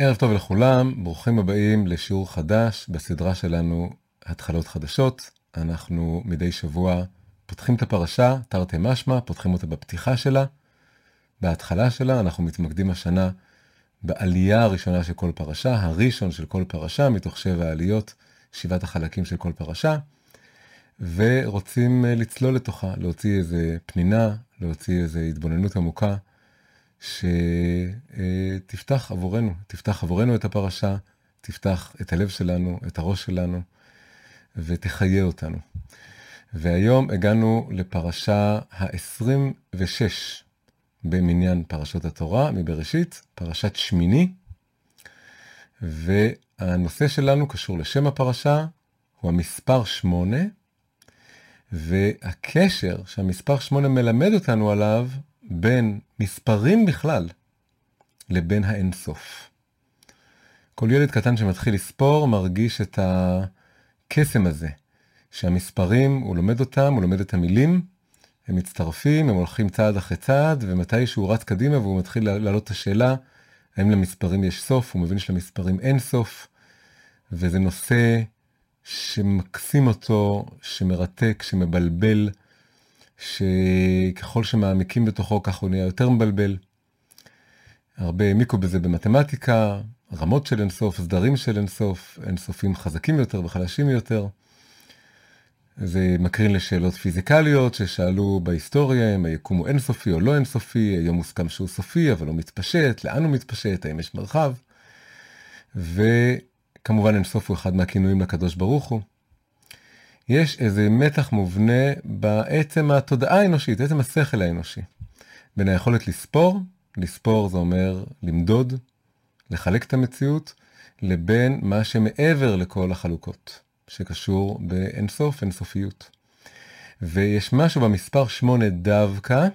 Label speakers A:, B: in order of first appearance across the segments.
A: ערב טוב לכולם, ברוכים הבאים לשיעור חדש בסדרה שלנו התחלות חדשות. אנחנו מדי שבוע פותחים את הפרשה, תרתי משמע, פותחים אותה בפתיחה שלה. בהתחלה שלה אנחנו מתמקדים השנה בעלייה הראשונה של כל פרשה, הראשון של כל פרשה, מתוך שבע עליות, שבעת החלקים של כל פרשה, ורוצים אה, לצלול לתוכה, להוציא איזה פנינה, להוציא איזה התבוננות עמוקה, שתפתח עבורנו, תפתח עבורנו את הפרשה, תפתח את הלב שלנו, את הראש שלנו, ותחיה אותנו. והיום הגענו לפרשה ה-26 במניין פרשות התורה מבראשית, פרשת שמיני, והנושא שלנו קשור לשם הפרשה, הוא המספר 8, והקשר שהמספר 8 מלמד אותנו עליו בין מספרים בכלל לבין האינסוף. כל ילד קטן שמתחיל לספור מרגיש את הקסם הזה, שהמספרים, הוא לומד אותם, הוא לומד את המילים, הם מצטרפים, הם הולכים צעד אחרי צעד, ומתי שהוא רץ קדימה והוא מתחיל להעלות את השאלה, האם למספרים יש סוף, הוא מבין שלמספרים אין סוף, וזה נושא שמקסים אותו, שמרתק, שמבלבל, שככל שמעמיקים בתוכו כך הוא נהיה יותר מבלבל. הרבה העמיקו בזה במתמטיקה, רמות של אינסוף, סדרים של אינסוף, אינסופים חזקים יותר וחלשים יותר. זה מקרין לשאלות פיזיקליות ששאלו בהיסטוריה אם היקום הוא אינסופי או לא אינסופי, היום מוסכם שהוא סופי אבל הוא מתפשט, לאן הוא מתפשט, האם יש מרחב. וכמובן אינסוף הוא אחד מהכינויים לקדוש ברוך הוא. יש איזה מתח מובנה בעצם התודעה האנושית, עצם השכל האנושי. בין היכולת לספור, לספור זה אומר למדוד, לחלק את המציאות, לבין מה שמעבר לכל החלוקות. שקשור באינסוף, אינסופיות. ויש משהו במספר 8 דווקא,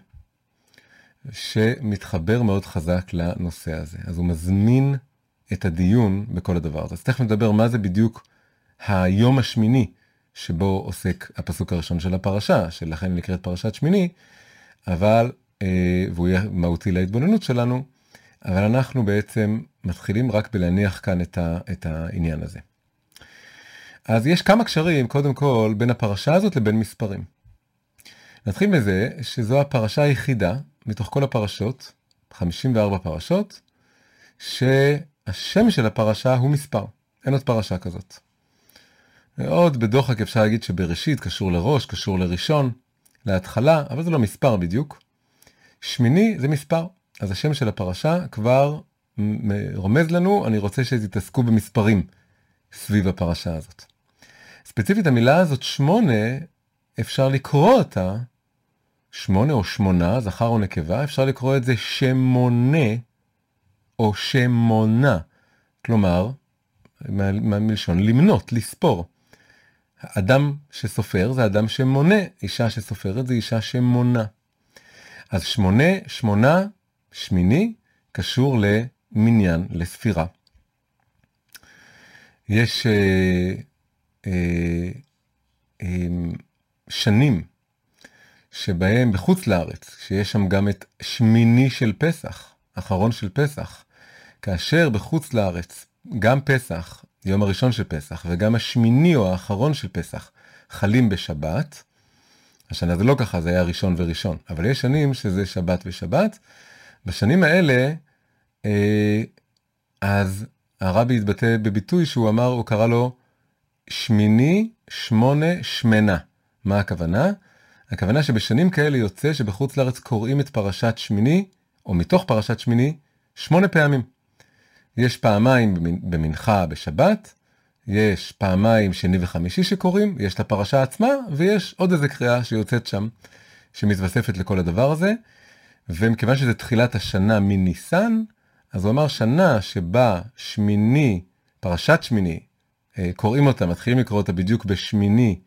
A: שמתחבר מאוד חזק לנושא הזה. אז הוא מזמין את הדיון בכל הדבר הזה. אז תכף נדבר מה זה בדיוק היום השמיני שבו עוסק הפסוק הראשון של הפרשה, שלכן נקראת פרשת שמיני, אבל, אה, והוא יהיה מהותי להתבוננות שלנו, אבל אנחנו בעצם מתחילים רק בלהניח כאן את, ה, את העניין הזה. אז יש כמה קשרים, קודם כל, בין הפרשה הזאת לבין מספרים. נתחיל מזה שזו הפרשה היחידה מתוך כל הפרשות, 54 פרשות, שהשם של הפרשה הוא מספר. אין עוד פרשה כזאת. עוד בדוחק אפשר להגיד שבראשית קשור לראש, קשור לראשון, להתחלה, אבל זה לא מספר בדיוק. שמיני זה מספר. אז השם של הפרשה כבר רומז לנו, אני רוצה שתתעסקו במספרים סביב הפרשה הזאת. ספציפית המילה הזאת שמונה, אפשר לקרוא אותה, שמונה או שמונה, זכר או נקבה, אפשר לקרוא את זה שמונה או שמונה. כלומר, מלשון למנות, לספור. אדם שסופר זה אדם שמונה, אישה שסופרת זה אישה שמונה. אז שמונה, שמונה, שמיני, קשור למניין, לספירה. יש אה, אה, אה, שנים שבהם בחוץ לארץ, שיש שם גם את שמיני של פסח, אחרון של פסח, כאשר בחוץ לארץ, גם פסח, יום הראשון של פסח, וגם השמיני או האחרון של פסח, חלים בשבת, השנה זה לא ככה, זה היה ראשון וראשון, אבל יש שנים שזה שבת ושבת. בשנים האלה, אה, אז הרבי התבטא בביטוי שהוא אמר, הוא קרא לו שמיני, שמונה, שמנה. מה הכוונה? הכוונה שבשנים כאלה יוצא שבחוץ לארץ קוראים את פרשת שמיני, או מתוך פרשת שמיני, שמונה פעמים. יש פעמיים במנחה בשבת, יש פעמיים שני וחמישי שקוראים, יש את הפרשה עצמה, ויש עוד איזה קריאה שיוצאת שם, שמתווספת לכל הדבר הזה. ומכיוון שזה תחילת השנה מניסן, אז הוא אמר שנה שבה שמיני, פרשת שמיני, אה, קוראים אותה, מתחילים לקרוא אותה בדיוק בשמיני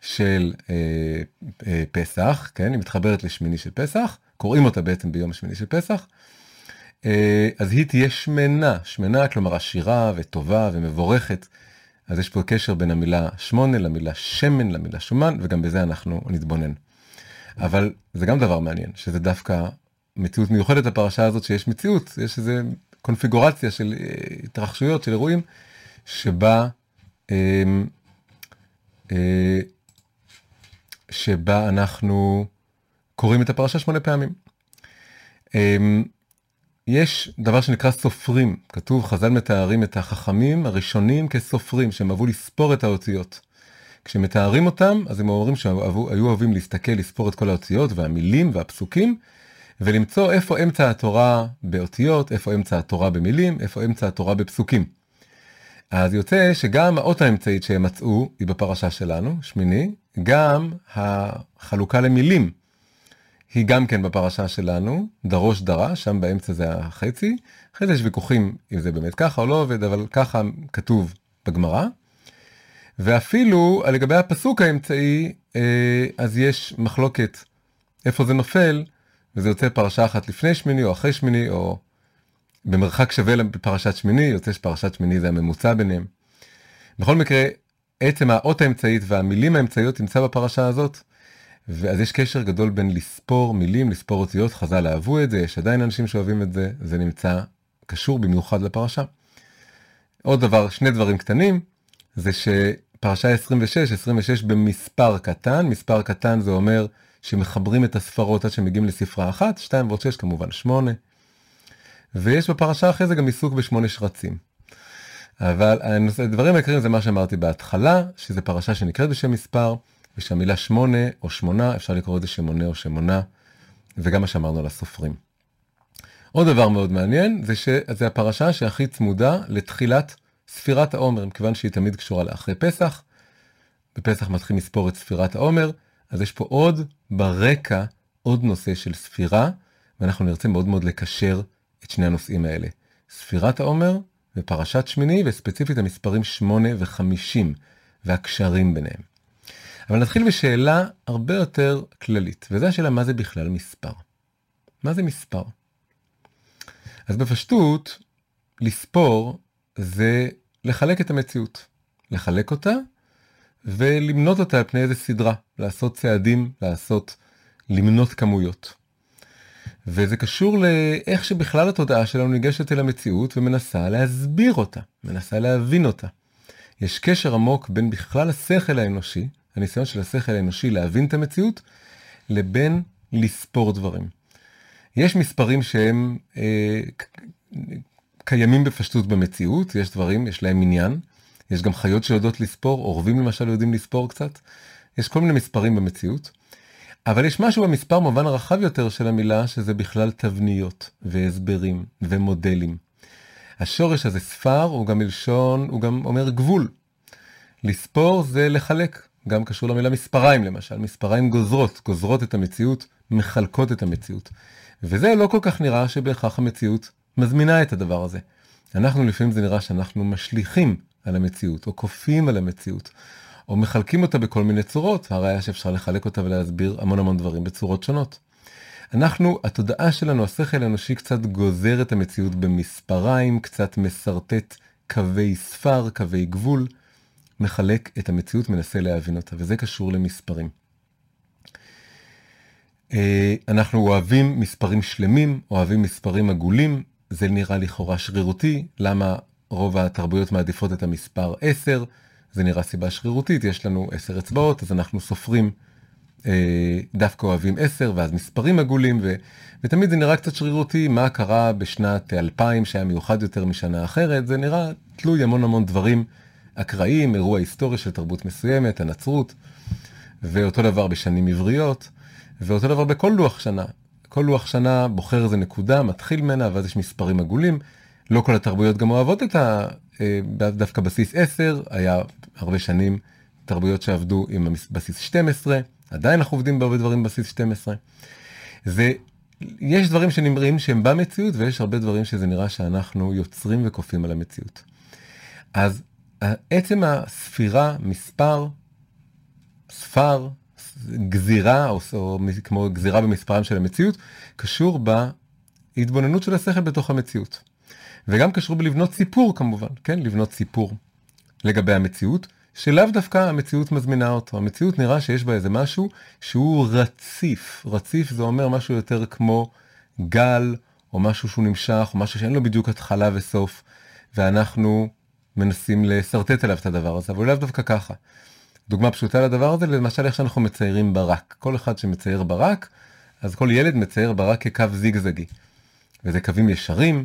A: של אה, אה, פסח, כן, היא מתחברת לשמיני של פסח, קוראים אותה בעצם ביום השמיני של פסח, אז היא תהיה שמנה, שמנה כלומר עשירה וטובה ומבורכת. אז יש פה קשר בין המילה שמונה למילה שמן למילה שומן, וגם בזה אנחנו נתבונן. אבל זה גם דבר מעניין, שזה דווקא מציאות מיוחדת לפרשה הזאת, שיש מציאות, יש איזה קונפיגורציה של אה, התרחשויות, של אירועים, שבה, אה, אה, שבה אנחנו קוראים את הפרשה שמונה פעמים. אה, יש דבר שנקרא סופרים, כתוב, חז"ל מתארים את החכמים הראשונים כסופרים, שהם אהבו לספור את האותיות. כשמתארים אותם, אז הם אומרים שהיו אוהבים להסתכל, לספור את כל האותיות והמילים והפסוקים, ולמצוא איפה אמצע התורה באותיות, איפה אמצע התורה במילים, איפה אמצע התורה בפסוקים. אז יוצא שגם האות האמצעית שהם מצאו היא בפרשה שלנו, שמיני, גם החלוקה למילים היא גם כן בפרשה שלנו, דרוש דרש, שם באמצע זה החצי. אחרי זה יש ויכוחים אם זה באמת ככה או לא עובד, אבל ככה כתוב בגמרא. ואפילו לגבי הפסוק האמצעי, אה, אז יש מחלוקת איפה זה נופל, וזה יוצא פרשה אחת לפני שמיני או אחרי שמיני, או במרחק שווה לפרשת שמיני, יוצא שפרשת שמיני זה הממוצע ביניהם. בכל מקרה, עצם האות האמצעית והמילים האמצעיות נמצא בפרשה הזאת, ואז יש קשר גדול בין לספור מילים, לספור אותיות, חז"ל אהבו את זה, יש עדיין אנשים שאוהבים את זה, זה נמצא קשור במיוחד לפרשה. עוד דבר, שני דברים קטנים, זה שפרשה 26, 26 במספר קטן, מספר קטן זה אומר שמחברים את הספרות עד שמגיעים לספרה אחת, 2 ועוד 6 כמובן 8. ויש בפרשה אחרי זה גם עיסוק בשמונה שרצים. אבל הדברים העיקריים זה מה שאמרתי בהתחלה, שזה פרשה שנקראת בשם מספר, ושהמילה שמונה או שמונה, אפשר לקרוא את זה שמונה או שמונה, וגם מה שאמרנו על הסופרים. עוד דבר מאוד מעניין, זה שזה הפרשה שהכי צמודה לתחילת ספירת העומר, מכיוון שהיא תמיד קשורה לאחרי פסח. בפסח מתחילים לספור את ספירת העומר, אז יש פה עוד ברקע עוד נושא של ספירה, ואנחנו נרצה מאוד מאוד לקשר את שני הנושאים האלה. ספירת העומר ופרשת שמיני, וספציפית המספרים 8 ו-50 והקשרים ביניהם. אבל נתחיל בשאלה הרבה יותר כללית, וזו השאלה מה זה בכלל מספר. מה זה מספר? אז בפשטות, לספור זה לחלק את המציאות. לחלק אותה ולמנות אותה על פני איזה סדרה, לעשות צעדים, לעשות, למנות כמויות. וזה קשור לאיך שבכלל התודעה שלנו ניגשת אל המציאות ומנסה להסביר אותה, מנסה להבין אותה. יש קשר עמוק בין בכלל השכל האנושי, הניסיון של השכל האנושי להבין את המציאות, לבין לספור דברים. יש מספרים שהם אה, קיימים בפשטות במציאות, יש דברים, יש להם עניין, יש גם חיות שיודעות לספור, עורבים למשל יודעים לספור קצת, יש כל מיני מספרים במציאות. אבל יש משהו במספר במובן הרחב יותר של המילה, שזה בכלל תבניות והסברים ומודלים. השורש הזה ספר הוא גם מלשון, הוא גם אומר גבול. לספור זה לחלק, גם קשור למילה מספריים למשל, מספריים גוזרות, גוזרות את המציאות, מחלקות את המציאות. וזה לא כל כך נראה שבהכרח המציאות מזמינה את הדבר הזה. אנחנו לפעמים זה נראה שאנחנו משליכים על המציאות, או כופים על המציאות, או מחלקים אותה בכל מיני צורות, הראיה שאפשר לחלק אותה ולהסביר המון המון דברים בצורות שונות. אנחנו, התודעה שלנו, השכל האנושי קצת גוזר את המציאות במספריים, קצת משרטט קווי ספר, קווי גבול, מחלק את המציאות, מנסה להבין אותה, וזה קשור למספרים. אה, אנחנו אוהבים מספרים שלמים, אוהבים מספרים עגולים, זה נראה לכאורה שרירותי, למה רוב התרבויות מעדיפות את המספר 10, זה נראה סיבה שרירותית, יש לנו 10 אצבעות, אז אנחנו סופרים, אה, דווקא אוהבים 10, ואז מספרים עגולים, ו, ותמיד זה נראה קצת שרירותי, מה קרה בשנת 2000 שהיה מיוחד יותר משנה אחרת, זה נראה תלוי המון המון דברים אקראיים, אירוע היסטורי של תרבות מסוימת, הנצרות, ואותו דבר בשנים עבריות, ואותו דבר בכל לוח שנה. כל לוח שנה בוחר איזה נקודה, מתחיל ממנה, ואז יש מספרים עגולים. לא כל התרבויות גם אוהבות את ה... אה, דווקא בסיס 10, היה הרבה שנים תרבויות שעבדו עם בסיס 12, עדיין אנחנו עובדים בהרבה דברים בסיס 12. ויש דברים שנמרים שהם במציאות, ויש הרבה דברים שזה נראה שאנחנו יוצרים וכופים על המציאות. אז עצם הספירה, מספר, ספר, גזירה, או, או כמו גזירה במספרם של המציאות, קשור בהתבוננות של השכל בתוך המציאות. וגם קשור בלבנות סיפור כמובן, כן? לבנות סיפור לגבי המציאות, שלאו דווקא המציאות מזמינה אותו. המציאות נראה שיש בה איזה משהו שהוא רציף. רציף זה אומר משהו יותר כמו גל או משהו שהוא נמשך, או משהו שאין לו בדיוק התחלה וסוף, ואנחנו מנסים לשרטט עליו את הדבר הזה, אבל לאו דווקא ככה. דוגמה פשוטה לדבר הזה, למשל איך שאנחנו מציירים ברק. כל אחד שמצייר ברק, אז כל ילד מצייר ברק כקו זיגזגי. וזה קווים ישרים,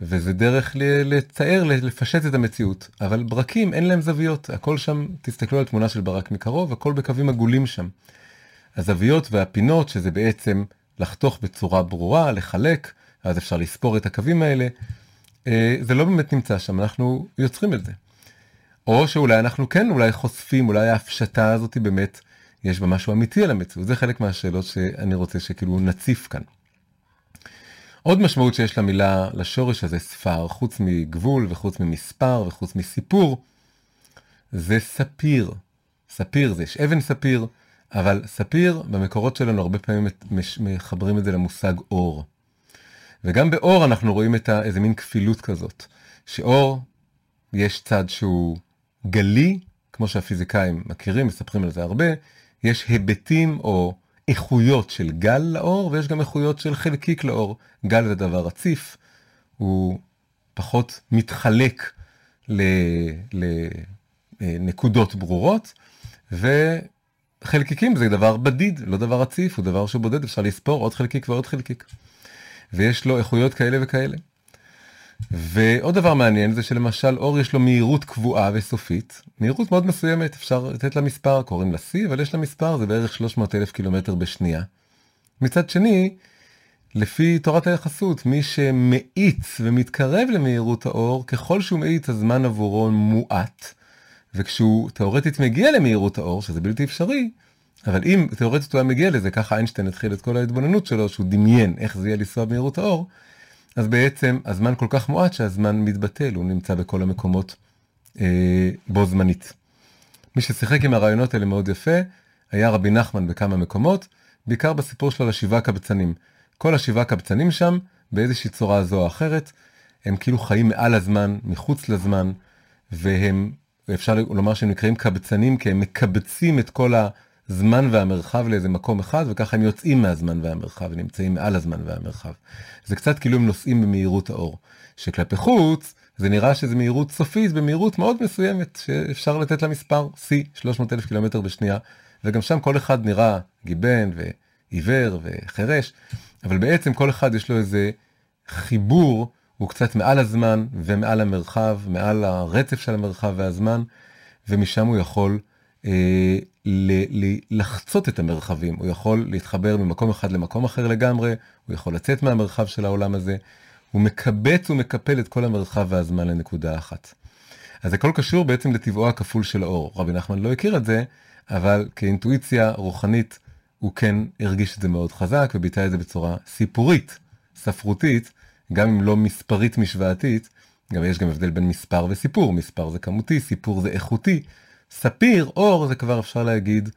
A: וזה דרך לצייר, לפשט את המציאות. אבל ברקים אין להם זוויות, הכל שם, תסתכלו על תמונה של ברק מקרוב, הכל בקווים עגולים שם. הזוויות והפינות, שזה בעצם לחתוך בצורה ברורה, לחלק, אז אפשר לספור את הקווים האלה. אה, זה לא באמת נמצא שם, אנחנו יוצרים את זה. או שאולי אנחנו כן אולי חושפים, אולי ההפשטה הזאת באמת יש בה משהו אמיתי על המציאות. זה חלק מהשאלות שאני רוצה שכאילו נציף כאן. עוד משמעות שיש למילה, לשורש הזה ספר, חוץ מגבול וחוץ ממספר וחוץ מסיפור, זה ספיר. ספיר זה, יש אבן ספיר, אבל ספיר במקורות שלנו הרבה פעמים מחברים את זה למושג אור. וגם באור אנחנו רואים את איזה מין כפילות כזאת, שאור, יש צד שהוא גלי, כמו שהפיזיקאים מכירים, מספרים על זה הרבה, יש היבטים או איכויות של גל לאור, ויש גם איכויות של חלקיק לאור. גל זה דבר רציף, הוא פחות מתחלק לנקודות ברורות, וחלקיקים זה דבר בדיד, לא דבר רציף, הוא דבר שבודד, אפשר לספור עוד חלקיק ועוד חלקיק. ויש לו איכויות כאלה וכאלה. ועוד דבר מעניין זה שלמשל אור יש לו מהירות קבועה וסופית, מהירות מאוד מסוימת, אפשר לתת לה מספר, קוראים לה C, אבל יש לה מספר, זה בערך 300 אלף קילומטר בשנייה. מצד שני, לפי תורת היחסות, מי שמאיץ ומתקרב למהירות האור, ככל שהוא מאיץ הזמן עבורו מועט, וכשהוא תאורטית מגיע למהירות האור, שזה בלתי אפשרי, אבל אם תאורטית הוא היה מגיע לזה, ככה איינשטיין התחיל את כל ההתבוננות שלו, שהוא דמיין איך זה יהיה לנסוע במהירות האור, אז בעצם הזמן כל כך מועט שהזמן מתבטל, הוא נמצא בכל המקומות אה, בו זמנית. מי ששיחק עם הרעיונות האלה מאוד יפה, היה רבי נחמן בכמה מקומות, בעיקר בסיפור שלו על השבעה קבצנים. כל השבעה קבצנים שם, באיזושהי צורה זו או אחרת, הם כאילו חיים מעל הזמן, מחוץ לזמן, והם, אפשר לומר שהם נקראים קבצנים, כי הם מקבצים את כל ה... הזמן והמרחב לאיזה מקום אחד, וככה הם יוצאים מהזמן והמרחב, ונמצאים מעל הזמן והמרחב. זה קצת כאילו הם נוסעים במהירות האור. שכלפי חוץ, זה נראה שזה מהירות סופית במהירות מאוד מסוימת, שאפשר לתת לה מספר C, 300 אלף קילומטר בשנייה, וגם שם כל אחד נראה גיבן ועיוור וחירש, אבל בעצם כל אחד יש לו איזה חיבור, הוא קצת מעל הזמן ומעל המרחב, מעל הרצף של המרחב והזמן, ומשם הוא יכול אה, לחצות את המרחבים, הוא יכול להתחבר ממקום אחד למקום אחר לגמרי, הוא יכול לצאת מהמרחב של העולם הזה, הוא מקבץ ומקפל את כל המרחב והזמן לנקודה אחת. אז הכל קשור בעצם לטבעו הכפול של האור. רבי נחמן לא הכיר את זה, אבל כאינטואיציה רוחנית הוא כן הרגיש את זה מאוד חזק וביטא את זה בצורה סיפורית, ספרותית, גם אם לא מספרית משוואתית, גם יש גם הבדל בין מספר וסיפור, מספר זה כמותי, סיפור זה איכותי, ספיר, אור, זה כבר אפשר להגיד,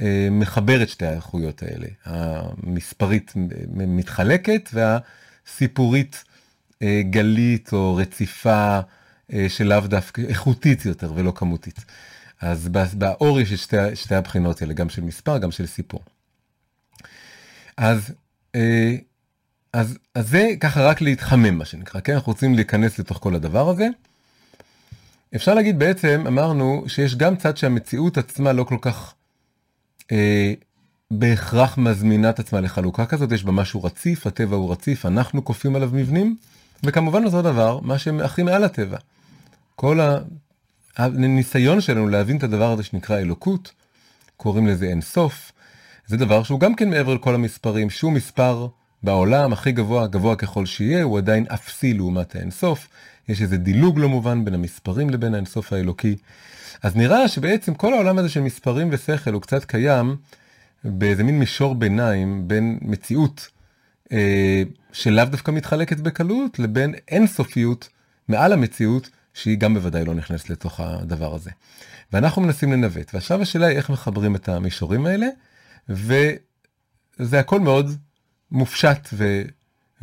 A: אה, מחבר את שתי האיכויות האלה. המספרית מתחלקת והסיפורית אה, גלית או רציפה אה, שלאו דווקא איכותית יותר ולא כמותית. אז באור יש את שתי, שתי הבחינות האלה, גם של מספר, גם של סיפור. אז, אז, אז זה ככה רק להתחמם מה שנקרא, כן? אנחנו רוצים להיכנס לתוך כל הדבר הזה. אפשר להגיד בעצם, אמרנו שיש גם צד שהמציאות עצמה לא כל כך אה, בהכרח מזמינה את עצמה לחלוקה כזאת, יש בה משהו רציף, הטבע הוא רציף, אנחנו כופים עליו מבנים, וכמובן אותו דבר, מה שהכי מעל הטבע. כל הניסיון שלנו להבין את הדבר הזה שנקרא אלוקות, קוראים לזה אין סוף, זה דבר שהוא גם כן מעבר לכל המספרים, שום מספר בעולם הכי גבוה, גבוה ככל שיהיה, הוא עדיין אפסי לעומת האין סוף. יש איזה דילוג לא מובן בין המספרים לבין האינסוף האלוקי. אז נראה שבעצם כל העולם הזה של מספרים ושכל הוא קצת קיים באיזה מין מישור ביניים בין מציאות אה, שלאו דווקא מתחלקת בקלות לבין אינסופיות מעל המציאות שהיא גם בוודאי לא נכנסת לתוך הדבר הזה. ואנחנו מנסים לנווט ועכשיו השאלה היא איך מחברים את המישורים האלה וזה הכל מאוד מופשט ו...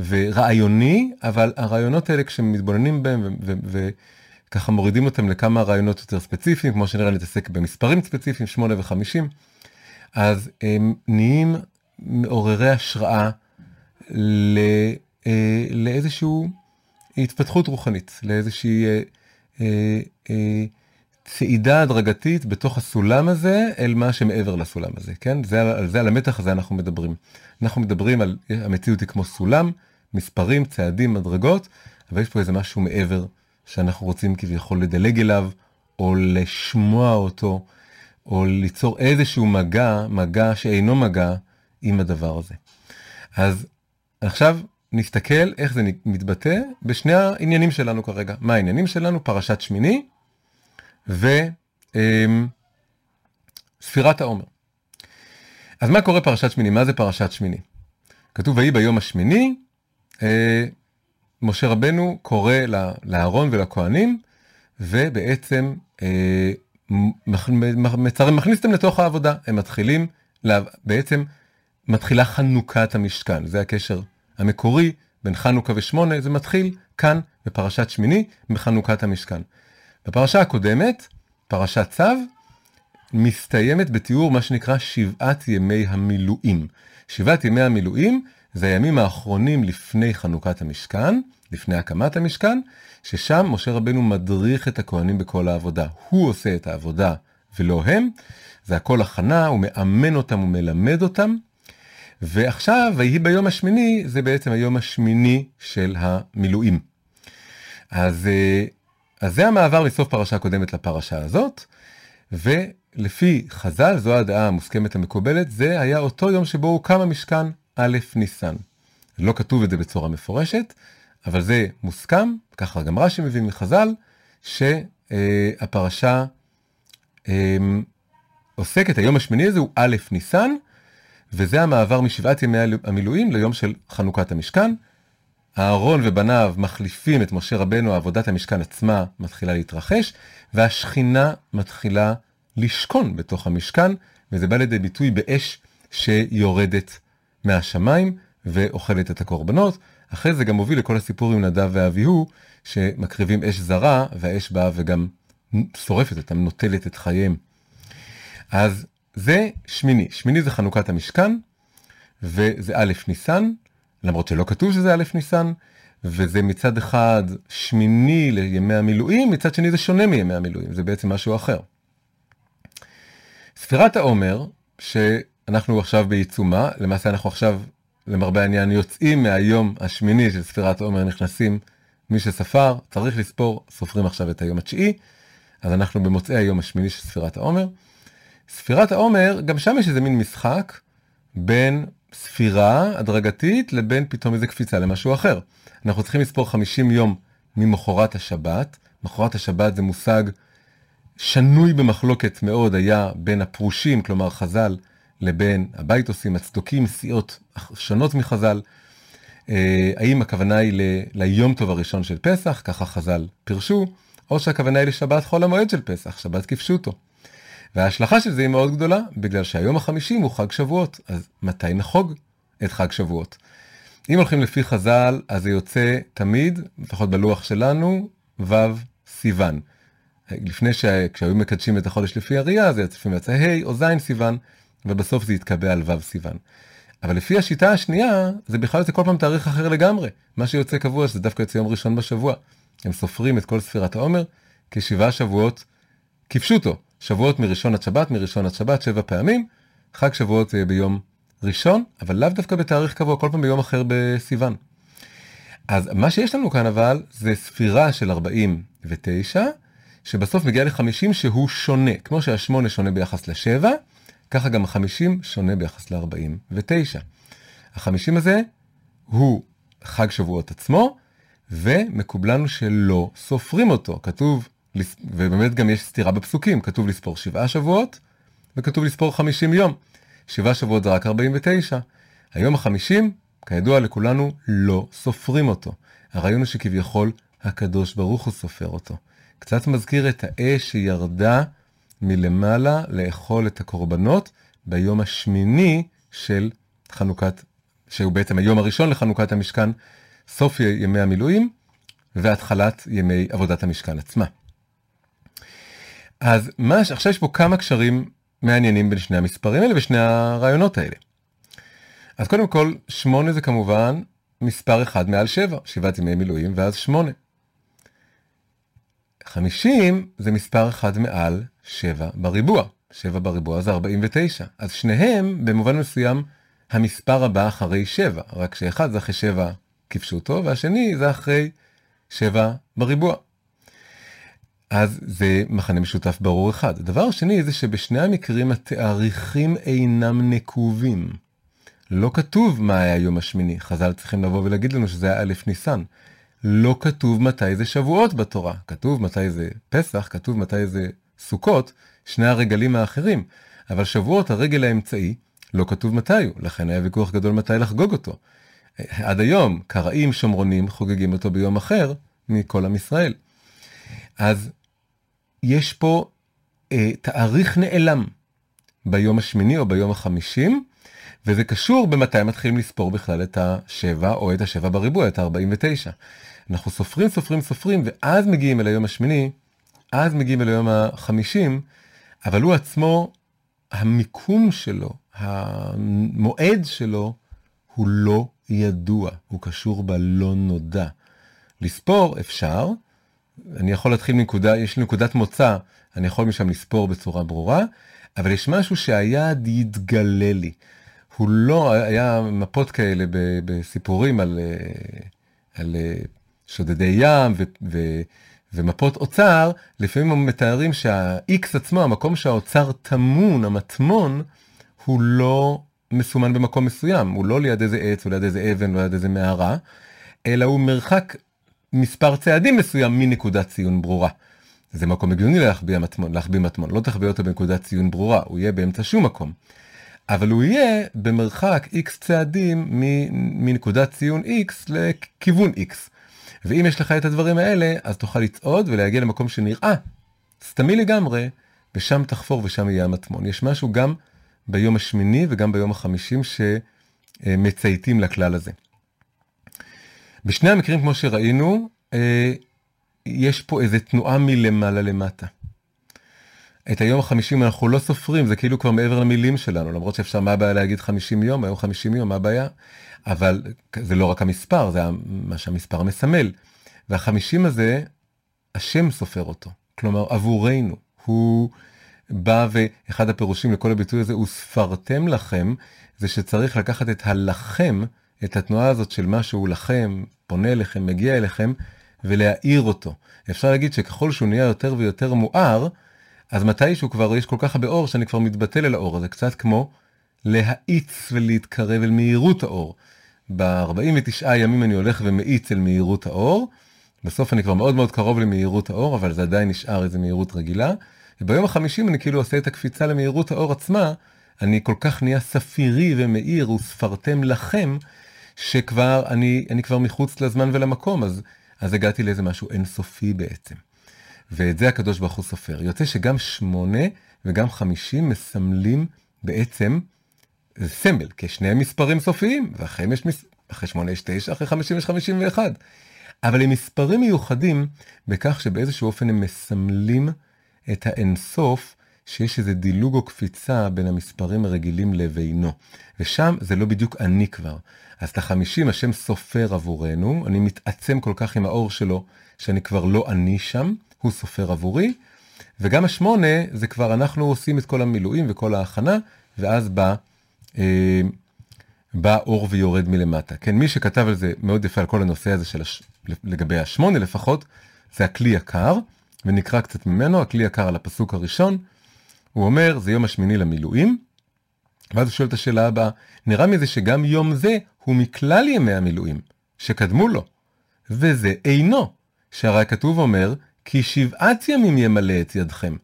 A: ורעיוני, אבל הרעיונות האלה כשמתבוננים בהם וככה מורידים אותם לכמה רעיונות יותר ספציפיים, כמו שנראה נתעסק במספרים ספציפיים, 8 ו-50, אז הם נהיים מעוררי השראה אה, לאיזושהי התפתחות רוחנית, לאיזושהי אה, אה, אה, צעידה הדרגתית בתוך הסולם הזה אל מה שמעבר לסולם הזה, כן? זה, על זה, על המתח הזה אנחנו מדברים. אנחנו מדברים על, המציאות היא כמו סולם, מספרים, צעדים, מדרגות, אבל יש פה איזה משהו מעבר שאנחנו רוצים כביכול לדלג אליו, או לשמוע אותו, או ליצור איזשהו מגע, מגע שאינו מגע עם הדבר הזה. אז עכשיו נסתכל איך זה מתבטא בשני העניינים שלנו כרגע. מה העניינים שלנו? פרשת שמיני וספירת העומר. אז מה קורה פרשת שמיני? מה זה פרשת שמיני? כתוב ויהי ביום השמיני, משה רבנו קורא לאהרון ולכהנים, ובעצם אה, מצרים מכניס אותם לתוך העבודה. הם מתחילים, בעצם מתחילה חנוכת המשכן. זה הקשר המקורי בין חנוכה ושמונה, זה מתחיל כאן בפרשת שמיני, בחנוכת המשכן. בפרשה הקודמת, פרשת צו, מסתיימת בתיאור מה שנקרא שבעת ימי המילואים. שבעת ימי המילואים זה הימים האחרונים לפני חנוכת המשכן, לפני הקמת המשכן, ששם משה רבנו מדריך את הכהנים בכל העבודה. הוא עושה את העבודה ולא הם, זה הכל הכנה, הוא מאמן אותם, הוא מלמד אותם. ועכשיו, ויהי ביום השמיני, זה בעצם היום השמיני של המילואים. אז, אה, אז זה המעבר מסוף פרשה קודמת לפרשה הזאת, ולפי חז"ל, זו הדעה המוסכמת המקובלת, זה היה אותו יום שבו הוקם המשכן, א' ניסן. לא כתוב את זה בצורה מפורשת, אבל זה מוסכם, ככה גם רש"י מבין מחז"ל, שהפרשה אה, עוסקת, היום השמיני הזה הוא א' ניסן, וזה המעבר משבעת ימי המילואים ליום של חנוכת המשכן. אהרון ובניו מחליפים את משה רבנו, עבודת המשכן עצמה מתחילה להתרחש, והשכינה מתחילה לשכון בתוך המשכן, וזה בא לידי ביטוי באש שיורדת מהשמיים ואוכלת את הקורבנות. אחרי זה גם מוביל לכל הסיפור עם נדב ואביהו, שמקריבים אש זרה, והאש באה וגם שורפת אותם, נוטלת את חייהם. אז זה שמיני. שמיני זה חנוכת המשכן, וזה א' ניסן, למרות שלא כתוב שזה א' ניסן, וזה מצד אחד שמיני לימי המילואים, מצד שני זה שונה מימי המילואים, זה בעצם משהו אחר. ספירת העומר, שאנחנו עכשיו בעיצומה, למעשה אנחנו עכשיו, למרבה העניין, יוצאים מהיום השמיני של ספירת העומר, נכנסים, מי שספר, צריך לספור, סופרים עכשיו את היום התשיעי, אז אנחנו במוצאי היום השמיני של ספירת העומר. ספירת העומר, גם שם יש איזה מין משחק בין ספירה הדרגתית לבין פתאום איזה קפיצה למשהו אחר. אנחנו צריכים לספור 50 יום ממחרת השבת. מחרת השבת זה מושג שנוי במחלוקת מאוד היה בין הפרושים, כלומר חז"ל, לבין הבייטוסים, הצדוקים, סיעות שונות מחז"ל. אה, האם הכוונה היא ל, ליום טוב הראשון של פסח, ככה חז"ל פירשו, או שהכוונה היא לשבת חול המועד של פסח, שבת כפשוטו. וההשלכה של זה היא מאוד גדולה, בגלל שהיום החמישים הוא חג שבועות, אז מתי נחוג את חג שבועות? אם הולכים לפי חז"ל, אז זה יוצא תמיד, לפחות בלוח שלנו, ו' סיוון. לפני שכשהיו מקדשים את החודש לפי הראייה, זה לפעמים יצא ה' או ז' סיוון, ובסוף זה יתקבע על ו' סיוון. אבל לפי השיטה השנייה, זה בכלל יוצא כל פעם תאריך אחר לגמרי. מה שיוצא קבוע שזה דווקא יוצא יום ראשון בשבוע. הם סופרים את כל ספירת העומר כשבעה שבועות כפשוטו. שבועות מראשון עד שבת, מראשון עד שבת, שבע פעמים. חג שבועות זה ביום ראשון, אבל לאו דווקא בתאריך קבוע, כל פעם ביום אחר בסיוון. אז מה שיש לנו כאן אבל, זה ספירה של 49, שבסוף מגיע ל-50 שהוא שונה. כמו שהשמונה שונה ביחס לשבע, ככה גם ה-50 שונה ביחס ל-49. ה-50 הזה הוא חג שבועות עצמו, ומקובלנו שלא סופרים אותו. כתוב ובאמת גם יש סתירה בפסוקים, כתוב לספור שבעה שבועות, וכתוב לספור חמישים יום. שבעה שבועות זה רק 49. היום החמישים, כידוע לכולנו, לא סופרים אותו. הרעיון הוא שכביכול הקדוש ברוך הוא סופר אותו. קצת מזכיר את האש שירדה מלמעלה לאכול את הקורבנות ביום השמיני של חנוכת, שהוא בעצם היום הראשון לחנוכת המשכן, סוף ימי המילואים והתחלת ימי עבודת המשכן עצמה. אז מה, עכשיו יש פה כמה קשרים מעניינים בין שני המספרים האלה ושני הרעיונות האלה. אז קודם כל, שמונה זה כמובן מספר אחד מעל שבע, שבעת ימי מילואים ואז שמונה. חמישים זה מספר אחד מעל שבע בריבוע, שבע בריבוע זה ארבעים ותשע, אז שניהם במובן מסוים המספר הבא אחרי שבע, רק שאחד זה אחרי שבע כפשוטו והשני זה אחרי שבע בריבוע. אז זה מחנה משותף ברור אחד. הדבר השני זה שבשני המקרים התאריכים אינם נקובים. לא כתוב מה היה יום השמיני, חז"ל צריכים לבוא ולהגיד לנו שזה היה א' ניסן. לא כתוב מתי זה שבועות בתורה, כתוב מתי זה פסח, כתוב מתי זה סוכות, שני הרגלים האחרים. אבל שבועות, הרגל האמצעי, לא כתוב מתי הוא, לכן היה ויכוח גדול מתי לחגוג אותו. עד היום, קראים שומרונים חוגגים אותו ביום אחר מכל עם ישראל. אז יש פה אה, תאריך נעלם ביום השמיני או ביום החמישים, וזה קשור במתי מתחילים לספור בכלל את השבע או את השבע בריבוע, את ה-49. אנחנו סופרים, סופרים, סופרים, ואז מגיעים אל היום השמיני, אז מגיעים אל היום החמישים, אבל הוא עצמו, המיקום שלו, המועד שלו, הוא לא ידוע, הוא קשור בלא נודע. לספור אפשר, אני יכול להתחיל מנקודה, יש לי נקודת מוצא, אני יכול משם לספור בצורה ברורה, אבל יש משהו שהיעד יתגלה לי. הוא לא, היה מפות כאלה בסיפורים על, אה, על אה, שודדי ים ו, ו, ומפות אוצר, לפעמים הם מתארים שה-X עצמו, המקום שהאוצר טמון, המטמון, הוא לא מסומן במקום מסוים, הוא לא ליד איזה עץ, או ליד איזה אבן, או ליד איזה מערה, אלא הוא מרחק מספר צעדים מסוים מנקודת ציון ברורה. זה מקום הגיוני להחביא מטמון, להחביא מטמון, לא תחביא אותו בנקודת ציון ברורה, הוא יהיה באמצע שום מקום. אבל הוא יהיה במרחק x צעדים מנקודת ציון x לכיוון x. ואם יש לך את הדברים האלה, אז תוכל לצעוד ולהגיע למקום שנראה סתמי לגמרי, ושם תחפור ושם יהיה המטמון. יש משהו גם ביום השמיני וגם ביום החמישים שמצייתים לכלל הזה. בשני המקרים, כמו שראינו, אה, יש פה איזה תנועה מלמעלה למטה. את היום החמישים אנחנו לא סופרים, זה כאילו כבר מעבר למילים שלנו, למרות שאפשר, מה הבעיה להגיד חמישים יום, היום חמישים יום, מה הבעיה? אבל זה לא רק המספר, זה מה שהמספר מסמל. והחמישים הזה, השם סופר אותו. כלומר, עבורנו. הוא בא ואחד הפירושים לכל הביטוי הזה הוא ספרתם לכם, זה שצריך לקחת את הלכם, את התנועה הזאת של משהו לכם, פונה אליכם, מגיע אליכם, ולהאיר אותו. אפשר להגיד שככל שהוא נהיה יותר ויותר מואר, אז מתישהו כבר יש כל כך הרבה אור שאני כבר מתבטל אל האור, זה קצת כמו להאיץ ולהתקרב אל מהירות האור. ב-49 ימים אני הולך ומאיץ אל מהירות האור, בסוף אני כבר מאוד מאוד קרוב למהירות האור, אבל זה עדיין נשאר איזה מהירות רגילה. וביום החמישים אני כאילו עושה את הקפיצה למהירות האור עצמה, אני כל כך נהיה ספירי ומאיר וספרתם לכם, שכבר אני, אני כבר מחוץ לזמן ולמקום, אז, אז הגעתי לאיזה משהו אינסופי בעצם. ואת זה הקדוש ברוך הוא סופר. יוצא שגם שמונה וגם חמישים מסמלים בעצם זה סמל, כי שניהם מספרים סופיים, ואחרי יש מס... אחרי שמונה יש תשע, אחרי חמישים יש חמישים ואחד. אבל הם מספרים מיוחדים בכך שבאיזשהו אופן הם מסמלים את האינסוף, שיש איזה דילוג או קפיצה בין המספרים הרגילים לבינו. ושם זה לא בדיוק אני כבר. אז את החמישים השם סופר עבורנו, אני מתעצם כל כך עם האור שלו, שאני כבר לא אני שם, הוא סופר עבורי. וגם השמונה זה כבר אנחנו עושים את כל המילואים וכל ההכנה, ואז בא אה, בא אור ויורד מלמטה. כן, מי שכתב על זה מאוד יפה על כל הנושא הזה של הש... לגבי השמונה לפחות, זה הכלי יקר, ונקרא קצת ממנו, הכלי יקר על הפסוק הראשון. הוא אומר, זה יום השמיני למילואים, ואז הוא שואל את השאלה הבאה, נראה מזה שגם יום זה הוא מכלל ימי המילואים שקדמו לו, וזה אינו, שהרי הכתוב אומר, כי שבעת ימים ימלא את ידכם.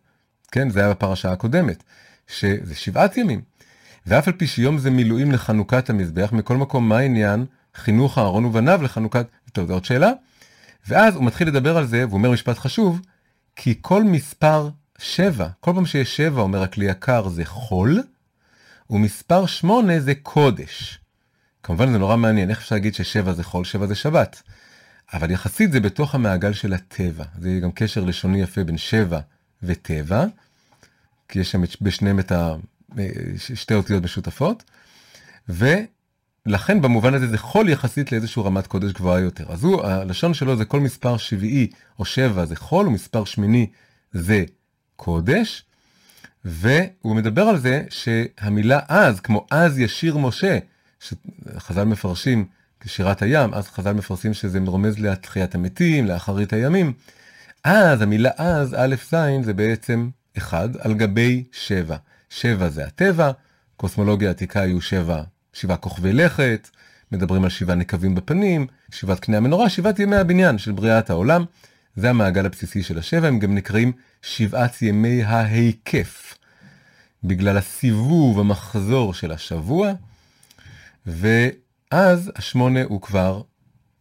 A: כן, זה היה בפרשה הקודמת, שזה שבעת ימים. ואף על פי שיום זה מילואים לחנוכת המזבח, מכל מקום מה העניין חינוך אהרון ובניו לחנוכת... טוב, זו עוד שאלה. ואז הוא מתחיל לדבר על זה, והוא אומר משפט חשוב, כי כל מספר שבע, כל פעם שיש שבע, אומר הכלי יקר, זה חול, ומספר שמונה זה קודש. כמובן זה נורא מעניין, איך אפשר להגיד ששבע זה חול, שבע זה שבת. אבל יחסית זה בתוך המעגל של הטבע. זה גם קשר לשוני יפה בין שבע וטבע, כי יש שם בשניהם את ה... שתי אותיות משותפות, ו, לכן במובן הזה זה חול יחסית לאיזשהו רמת קודש גבוהה יותר. אז הוא, הלשון שלו זה כל מספר שביעי או שבע זה חול, ומספר שמיני זה קודש. והוא מדבר על זה שהמילה אז, כמו אז ישיר משה, שחז"ל מפרשים כשירת הים, אז חז"ל מפרשים שזה רומז לתחיית המתים, לאחרית הימים. אז, המילה אז, א' ז', זה בעצם אחד על גבי שבע. שבע זה הטבע, קוסמולוגיה עתיקה היו שבע, שבעה כוכבי לכת, מדברים על שבעה נקבים בפנים, שבעת קנה המנורה, שבעת ימי הבניין של בריאת העולם. זה המעגל הבסיסי של השבע, הם גם נקראים שבעת ימי ההיקף. בגלל הסיבוב המחזור של השבוע, ואז השמונה הוא כבר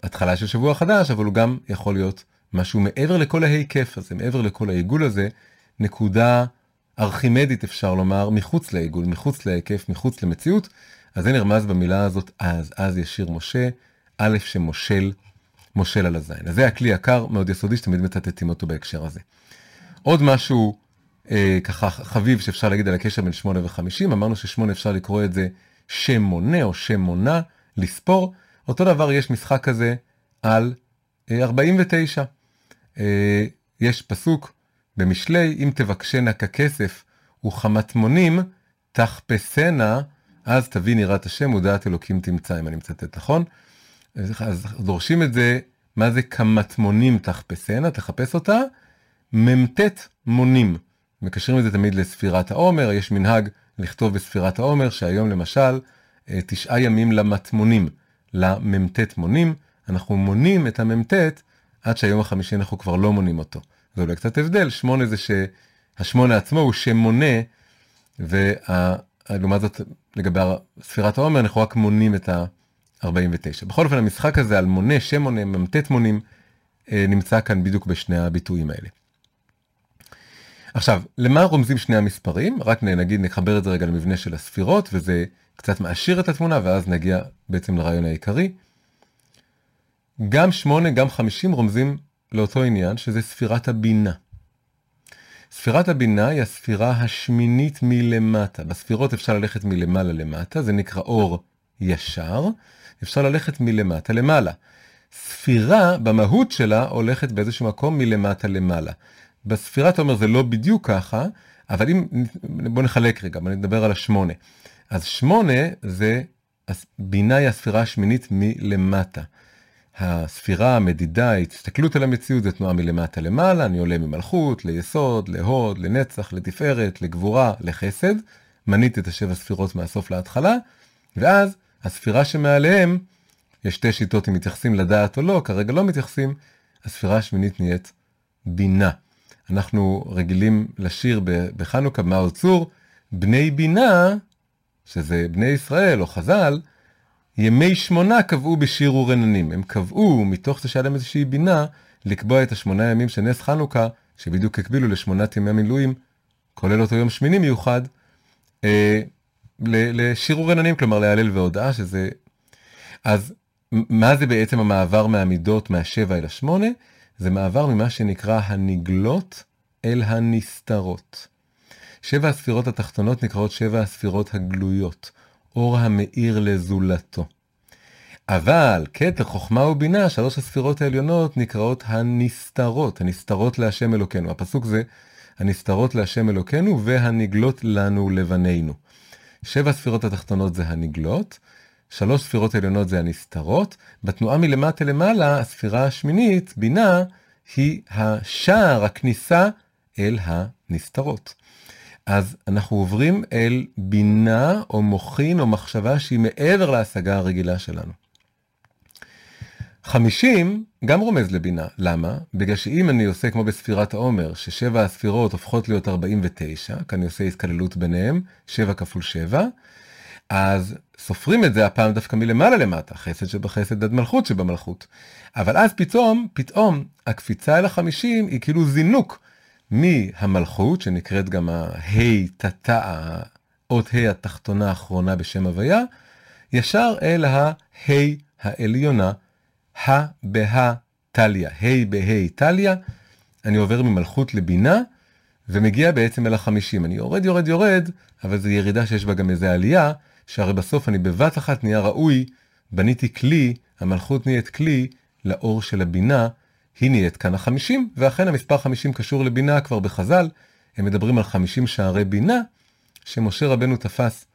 A: התחלה של שבוע חדש, אבל הוא גם יכול להיות משהו מעבר לכל ההיקף הזה, מעבר לכל העיגול הזה, נקודה ארכימדית אפשר לומר, מחוץ לעיגול, מחוץ להיקף, מחוץ למציאות, אז זה נרמז במילה הזאת אז, אז ישיר משה, א' שמושל, מושל על הזין. אז זה הכלי יקר מאוד יסודי שתמיד מצטטים אותו בהקשר הזה. עוד משהו אה, ככה חביב שאפשר להגיד על הקשר בין שמונה וחמישים, אמרנו ששמונה אפשר לקרוא את זה שם מונה או שם מונה, לספור. אותו דבר יש משחק כזה על אה, 49. אה, יש פסוק במשלי, אם תבקשנה ככסף וכמטמונים, תחפשנה, אז תבין יראת השם ודעת אלוקים תמצא, אם אני מצטט נכון. אז דורשים את זה, מה זה כמטמונים תחפשנה, תחפש אותה, מ"ט מונים. מקשרים את זה תמיד לספירת העומר, יש מנהג לכתוב בספירת העומר, שהיום למשל, אה, תשעה ימים למטמונים, למ"ט מונים, אנחנו מונים את המ"ט עד שהיום החמישי אנחנו כבר לא מונים אותו. זה אולי קצת הבדל, שמונה זה שהשמונה עצמו הוא שמונה, ולעומת זאת לגבי ספירת העומר אנחנו רק מונים את ה-49. בכל אופן המשחק הזה על מונה, שם מונה, מ"ט מונים, אה, נמצא כאן בדיוק בשני הביטויים האלה. עכשיו, למה רומזים שני המספרים? רק נגיד נחבר את זה רגע למבנה של הספירות, וזה קצת מעשיר את התמונה, ואז נגיע בעצם לרעיון העיקרי. גם 8, גם 50 רומזים לאותו עניין, שזה ספירת הבינה. ספירת הבינה היא הספירה השמינית מלמטה. בספירות אפשר ללכת מלמעלה למטה, זה נקרא אור ישר, אפשר ללכת מלמטה למעלה. ספירה במהות שלה הולכת באיזשהו מקום מלמטה למעלה. בספירת עומר זה לא בדיוק ככה, אבל אם, בוא נחלק רגע, בוא נדבר על השמונה. אז שמונה זה, בינה היא הספירה השמינית מלמטה. הספירה, המדידה, ההסתכלות על המציאות זה תנועה מלמטה למעלה, אני עולה ממלכות, ליסוד, להוד, לנצח, לתפארת, לגבורה, לחסד. מניתי את השבע ספירות מהסוף להתחלה, ואז הספירה שמעליהם, יש שתי שיטות אם מתייחסים לדעת או לא, כרגע לא מתייחסים, הספירה השמינית נהיית בינה. אנחנו רגילים לשיר בחנוכה מאור צור, בני בינה, שזה בני ישראל או חז"ל, ימי שמונה קבעו בשיר ורננים. הם קבעו, מתוך זה שהיה להם איזושהי בינה, לקבוע את השמונה ימים של נס חנוכה, שבדיוק הקבילו לשמונת ימי המילואים, כולל אותו יום שמיני מיוחד, אה, לשיר ורננים, כלומר להלל והודאה, שזה... אז מה זה בעצם המעבר מהמידות מהשבע אל השמונה? זה מעבר ממה שנקרא הנגלות אל הנסתרות. שבע הספירות התחתונות נקראות שבע הספירות הגלויות, אור המאיר לזולתו. אבל כתר חוכמה ובינה, שלוש הספירות העליונות נקראות הנסתרות, הנסתרות להשם אלוקינו. הפסוק זה הנסתרות להשם אלוקינו והנגלות לנו לבנינו. שבע הספירות התחתונות זה הנגלות, שלוש ספירות עליונות זה הנסתרות, בתנועה מלמטה למעלה, הספירה השמינית, בינה, היא השער, הכניסה אל הנסתרות. אז אנחנו עוברים אל בינה או מוחין או מחשבה שהיא מעבר להשגה הרגילה שלנו. 50 גם רומז לבינה, למה? בגלל שאם אני עושה כמו בספירת העומר, ששבע הספירות הופכות להיות 49, כי אני עושה התקללות ביניהם, 7 כפול 7, אז סופרים את זה הפעם דווקא מלמעלה למטה, חסד שבחסד עד מלכות שבמלכות. אבל אז פתאום, פתאום, הקפיצה אל החמישים היא כאילו זינוק מהמלכות, שנקראת גם ההי תתא, האות ה' התחתונה האחרונה בשם הוויה, ישר אל ההי העליונה, הא בהא טליה, ה' בה' טליה, אני עובר ממלכות לבינה, ומגיע בעצם אל החמישים. אני יורד, יורד, יורד, אבל זו ירידה שיש בה גם איזה עלייה, שהרי בסוף אני בבת אחת נהיה ראוי, בניתי כלי, המלכות נהיית כלי לאור של הבינה, היא נהיית כאן החמישים, ואכן המספר חמישים קשור לבינה כבר בחז"ל, הם מדברים על חמישים שערי בינה, שמשה רבנו תפס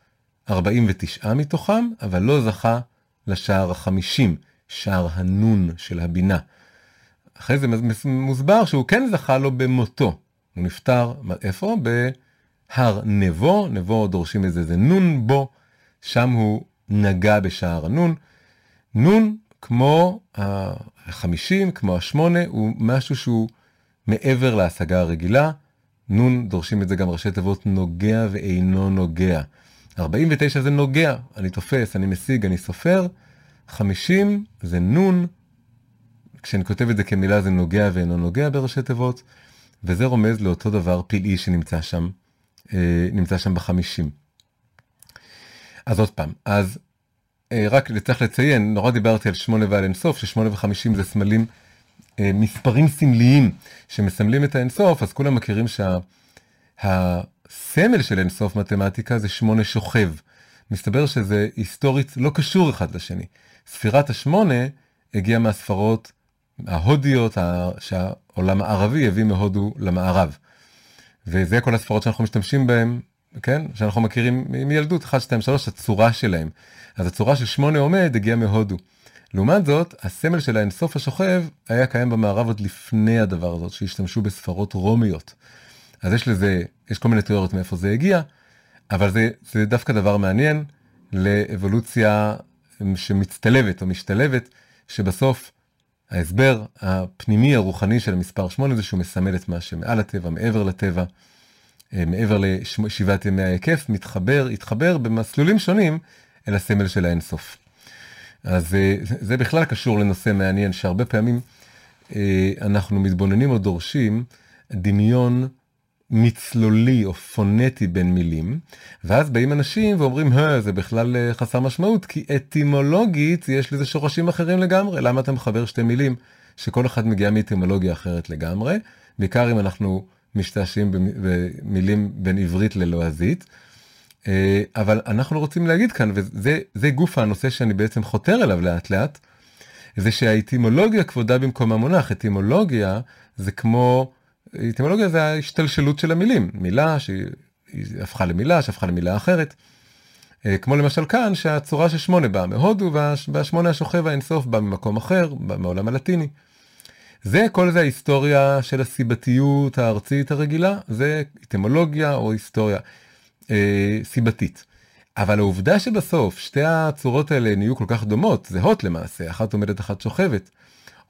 A: 49 מתוכם, אבל לא זכה לשער החמישים, שער הנון של הבינה. אחרי זה מוסבר שהוא כן זכה לו במותו. הוא נפטר, איפה? בהר נבו, נבו דורשים את זה, זה נון בו, שם הוא נגע בשער הנון. נון, כמו החמישים, כמו השמונה, הוא משהו שהוא מעבר להשגה הרגילה. נון, דורשים את זה גם ראשי תיבות נוגע ואינו נוגע. 49 זה נוגע, אני תופס, אני משיג, אני סופר. 50 זה נון, כשאני כותב את זה כמילה זה נוגע ואינו נוגע בראשי תיבות, וזה רומז לאותו דבר פלאי שנמצא שם, אה, נמצא שם בחמישים. אז עוד פעם, אז רק צריך לציין, נורא דיברתי על שמונה ועל אינסוף, ששמונה וחמישים זה סמלים, אה, מספרים סמליים שמסמלים את האינסוף, אז כולם מכירים שהסמל של אינסוף מתמטיקה זה שמונה שוכב. מסתבר שזה היסטורית לא קשור אחד לשני. ספירת השמונה הגיעה מהספרות ההודיות שהעולם הערבי הביא מהודו למערב. וזה כל הספרות שאנחנו משתמשים בהן, כן? שאנחנו מכירים מילדות 1, 2, 3, הצורה שלהם. אז הצורה של שמונה עומד הגיעה מהודו. לעומת זאת, הסמל של האינסוף השוכב היה קיים במערב עוד לפני הדבר הזאת, שהשתמשו בספרות רומיות. אז יש לזה, יש כל מיני תיאוריות מאיפה זה הגיע, אבל זה, זה דווקא דבר מעניין לאבולוציה שמצטלבת או משתלבת, שבסוף ההסבר הפנימי הרוחני של המספר 8 זה שהוא מסמל את מה שמעל הטבע, מעבר לטבע, אה, מעבר לשבעת ימי ההיקף, מתחבר, התחבר במסלולים שונים אל הסמל של האינסוף. אז אה, זה בכלל קשור לנושא מעניין שהרבה פעמים אה, אנחנו מתבוננים או דורשים דמיון מצלולי או פונטי בין מילים, ואז באים אנשים ואומרים, זה בכלל אה, חסר משמעות, כי אטימולוגית יש לזה שורשים אחרים לגמרי, למה אתה מחבר שתי מילים שכל אחד מגיע מאטימולוגיה אחרת לגמרי, בעיקר אם אנחנו משתעשעים במילים בין עברית ללועזית. אה, אבל אנחנו רוצים להגיד כאן, וזה גוף הנושא שאני בעצם חותר אליו לאט לאט, זה שהאטימולוגיה כבודה במקום המונח, אטימולוגיה זה כמו אטימולוגיה זה ההשתלשלות של המילים, מילה שהיא הפכה למילה שהפכה למילה אחרת. אה, כמו למשל כאן שהצורה של שמונה באה מהודו והשמונה השוכב האינסוף בא ממקום אחר, בא מעולם הלטיני. זה כל זה ההיסטוריה של הסיבתיות הארצית הרגילה, זה אטימולוגיה או היסטוריה אה, סיבתית. אבל העובדה שבסוף שתי הצורות האלה נהיו כל כך דומות, זהות למעשה, אחת עומדת אחת שוכבת,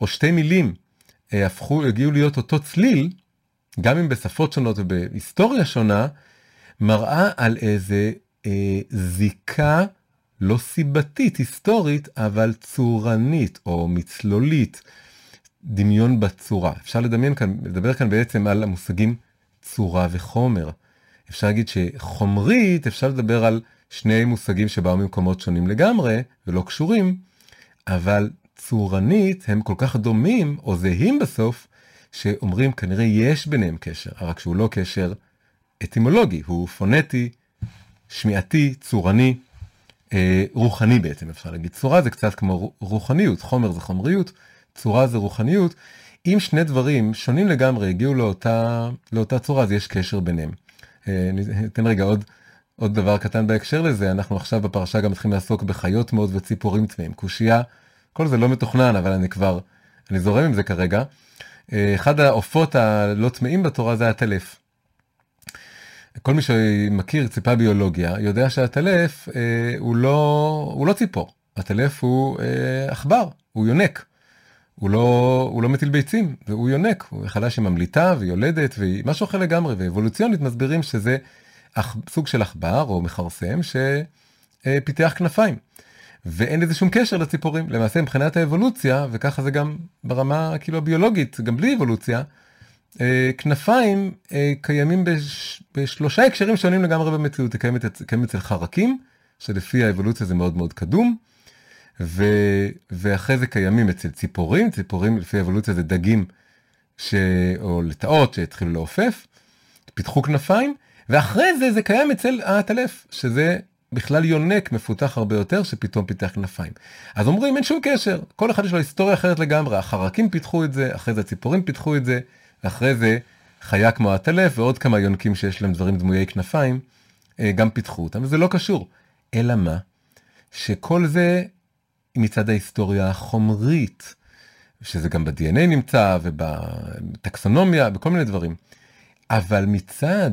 A: או שתי מילים אה, הפכו, הגיעו להיות אותו צליל, גם אם בשפות שונות ובהיסטוריה שונה, מראה על איזה אה, זיקה לא סיבתית היסטורית, אבל צורנית או מצלולית, דמיון בצורה. אפשר לדמיין כאן, לדבר כאן בעצם על המושגים צורה וחומר. אפשר להגיד שחומרית אפשר לדבר על שני מושגים שבאו ממקומות שונים לגמרי ולא קשורים, אבל צורנית הם כל כך דומים או זהים בסוף, שאומרים כנראה יש ביניהם קשר, רק שהוא לא קשר אטימולוגי, הוא פונטי, שמיעתי, צורני, אה, רוחני בעצם אפשר להגיד. צורה זה קצת כמו רוחניות, חומר זה חומריות, צורה זה רוחניות. אם שני דברים שונים לגמרי הגיעו לאותה, לאותה צורה, אז יש קשר ביניהם. אה, אתן רגע עוד, עוד דבר קטן בהקשר לזה, אנחנו עכשיו בפרשה גם מתחילים לעסוק בחיות מאוד וציפורים טמאים. קושייה, כל זה לא מתוכנן, אבל אני כבר, אני זורם עם זה כרגע. אחד העופות הלא טמאים בתורה זה הטלף. כל מי שמכיר ציפה ביולוגיה יודע שהטלף אה, הוא, לא, הוא לא ציפור, הטלף הוא אה, עכבר, הוא יונק. הוא לא, הוא לא מטיל ביצים, והוא יונק, הוא חלה שממליטה ויולדת והיא משהו אחר לגמרי, ואבולוציונית מסבירים שזה אח, סוג של עכבר או מכרסם שפיתח כנפיים. ואין לזה שום קשר לציפורים. למעשה מבחינת האבולוציה, וככה זה גם ברמה כאילו הביולוגית, גם בלי אבולוציה, אה, כנפיים אה, קיימים בש, בשלושה הקשרים שונים לגמרי במציאות. היא קיימת, אצל חרקים, שלפי האבולוציה זה מאוד מאוד קדום, ו, ואחרי זה קיימים אצל ציפורים, ציפורים לפי האבולוציה זה דגים ש, או לטאות שהתחילו לעופף, פיתחו כנפיים, ואחרי זה זה קיים אצל העטלף, שזה בכלל יונק מפותח הרבה יותר שפתאום פיתח כנפיים. אז אומרים אין שום קשר, כל אחד יש לו היסטוריה אחרת לגמרי, החרקים פיתחו את זה, אחרי זה הציפורים פיתחו את זה, ואחרי זה חיה כמו הטלף ועוד כמה יונקים שיש להם דברים דמויי כנפיים, אה, גם פיתחו אותם, וזה לא קשור. אלא מה? שכל זה מצד ההיסטוריה החומרית, שזה גם ב-DNA נמצא ובטקסונומיה, בכל מיני דברים. אבל מצד